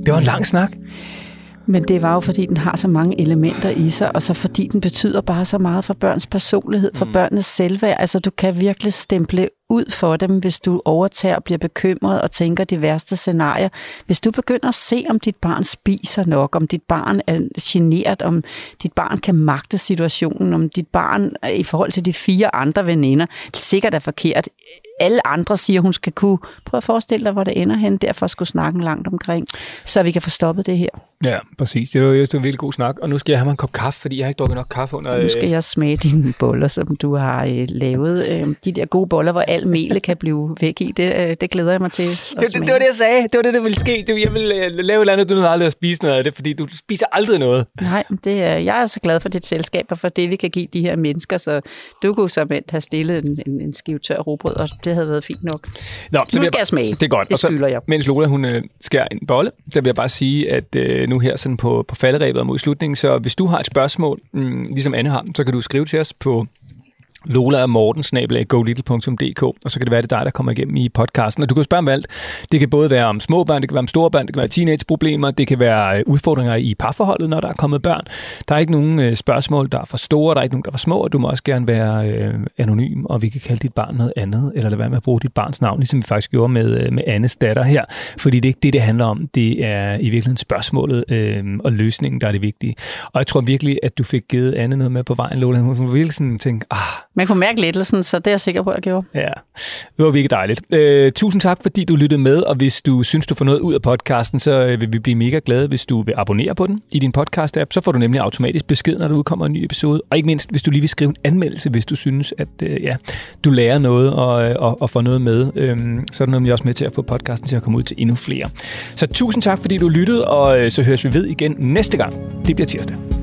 [SPEAKER 4] Det var en lang snak.
[SPEAKER 3] Men det var jo, fordi den har så mange elementer i sig, og så fordi den betyder bare så meget for børns personlighed, for mm. børnenes selvværd. Altså, du kan virkelig stemple ud for dem, hvis du overtager og bliver bekymret og tænker de værste scenarier. Hvis du begynder at se, om dit barn spiser nok, om dit barn er generet, om dit barn kan magte situationen, om dit barn i forhold til de fire andre veninder, sikkert er forkert. Alle andre siger, hun skal kunne. Prøv at forestille dig, hvor det ender hen. Derfor skulle snakken langt omkring, så vi kan få stoppet det her.
[SPEAKER 4] Ja, præcis. Det var jo en virkelig god snak. Og nu skal jeg have mig en kop kaffe, fordi jeg har ikke drukket nok kaffe under...
[SPEAKER 3] Nu skal jeg smage dine boller, som du har øh, lavet. Øh, de der gode boller, hvor al melet kan blive væk i. Det, øh, det glæder jeg mig til.
[SPEAKER 4] Det, det, det, var det, jeg sagde. Det var det, der ville ske. Det, jeg ville øh, lave et eller andet, du nåede aldrig at spise noget af det, fordi du spiser aldrig noget.
[SPEAKER 3] Nej, det er, jeg er så glad for dit selskab og for det, vi kan give de her mennesker. Så du kunne så have stillet en, en, en skive tør rugbrød, og det havde været fint nok.
[SPEAKER 4] Nå,
[SPEAKER 3] Nu skal jeg smage.
[SPEAKER 4] Det er godt.
[SPEAKER 3] Det
[SPEAKER 4] Og så,
[SPEAKER 3] skylder jeg.
[SPEAKER 4] Mens Lola hun øh, skærer en bolle, der vil jeg bare sige, at øh, Øh, nu her sådan på, på falderæbet og mod slutningen, så hvis du har et spørgsmål, mm, ligesom Anne har, så kan du skrive til os på Lola og Morten, golittle.dk, og så kan det være, det er dig, der kommer igennem i podcasten. Og du kan spørge om alt. Det kan både være om små børn, det kan være om store børn, det kan være teenageproblemer, det kan være øh, udfordringer i parforholdet, når der er kommet børn. Der er ikke nogen øh, spørgsmål, der er for store, der er ikke nogen, der er for små, og du må også gerne være øh, anonym, og vi kan kalde dit barn noget andet, eller lade være med at bruge dit barns navn, ligesom vi faktisk gjorde med, øh, med Annes datter her. Fordi det er ikke det, det handler om. Det er i virkeligheden spørgsmålet øh, og løsningen, der er det vigtige. Og jeg tror virkelig, at du fik givet Anne noget med på vejen, Lola. Hun virkelig sådan tænke, ah,
[SPEAKER 3] man kunne mærke lettelsen, så det er jeg sikker på, at jeg gjorde.
[SPEAKER 4] Ja, det var virkelig dejligt. Øh, tusind tak, fordi du lyttede med, og hvis du synes, du får noget ud af podcasten, så øh, vil vi blive mega glade, hvis du vil abonnere på den i din podcast-app. Så får du nemlig automatisk besked, når der udkommer en ny episode. Og ikke mindst, hvis du lige vil skrive en anmeldelse, hvis du synes, at øh, ja, du lærer noget og, øh, og, og får noget med. Øh, så er du nemlig også med til at få podcasten til at komme ud til endnu flere. Så tusind tak, fordi du lyttede, og øh, så høres vi ved igen næste gang. Det bliver tirsdag.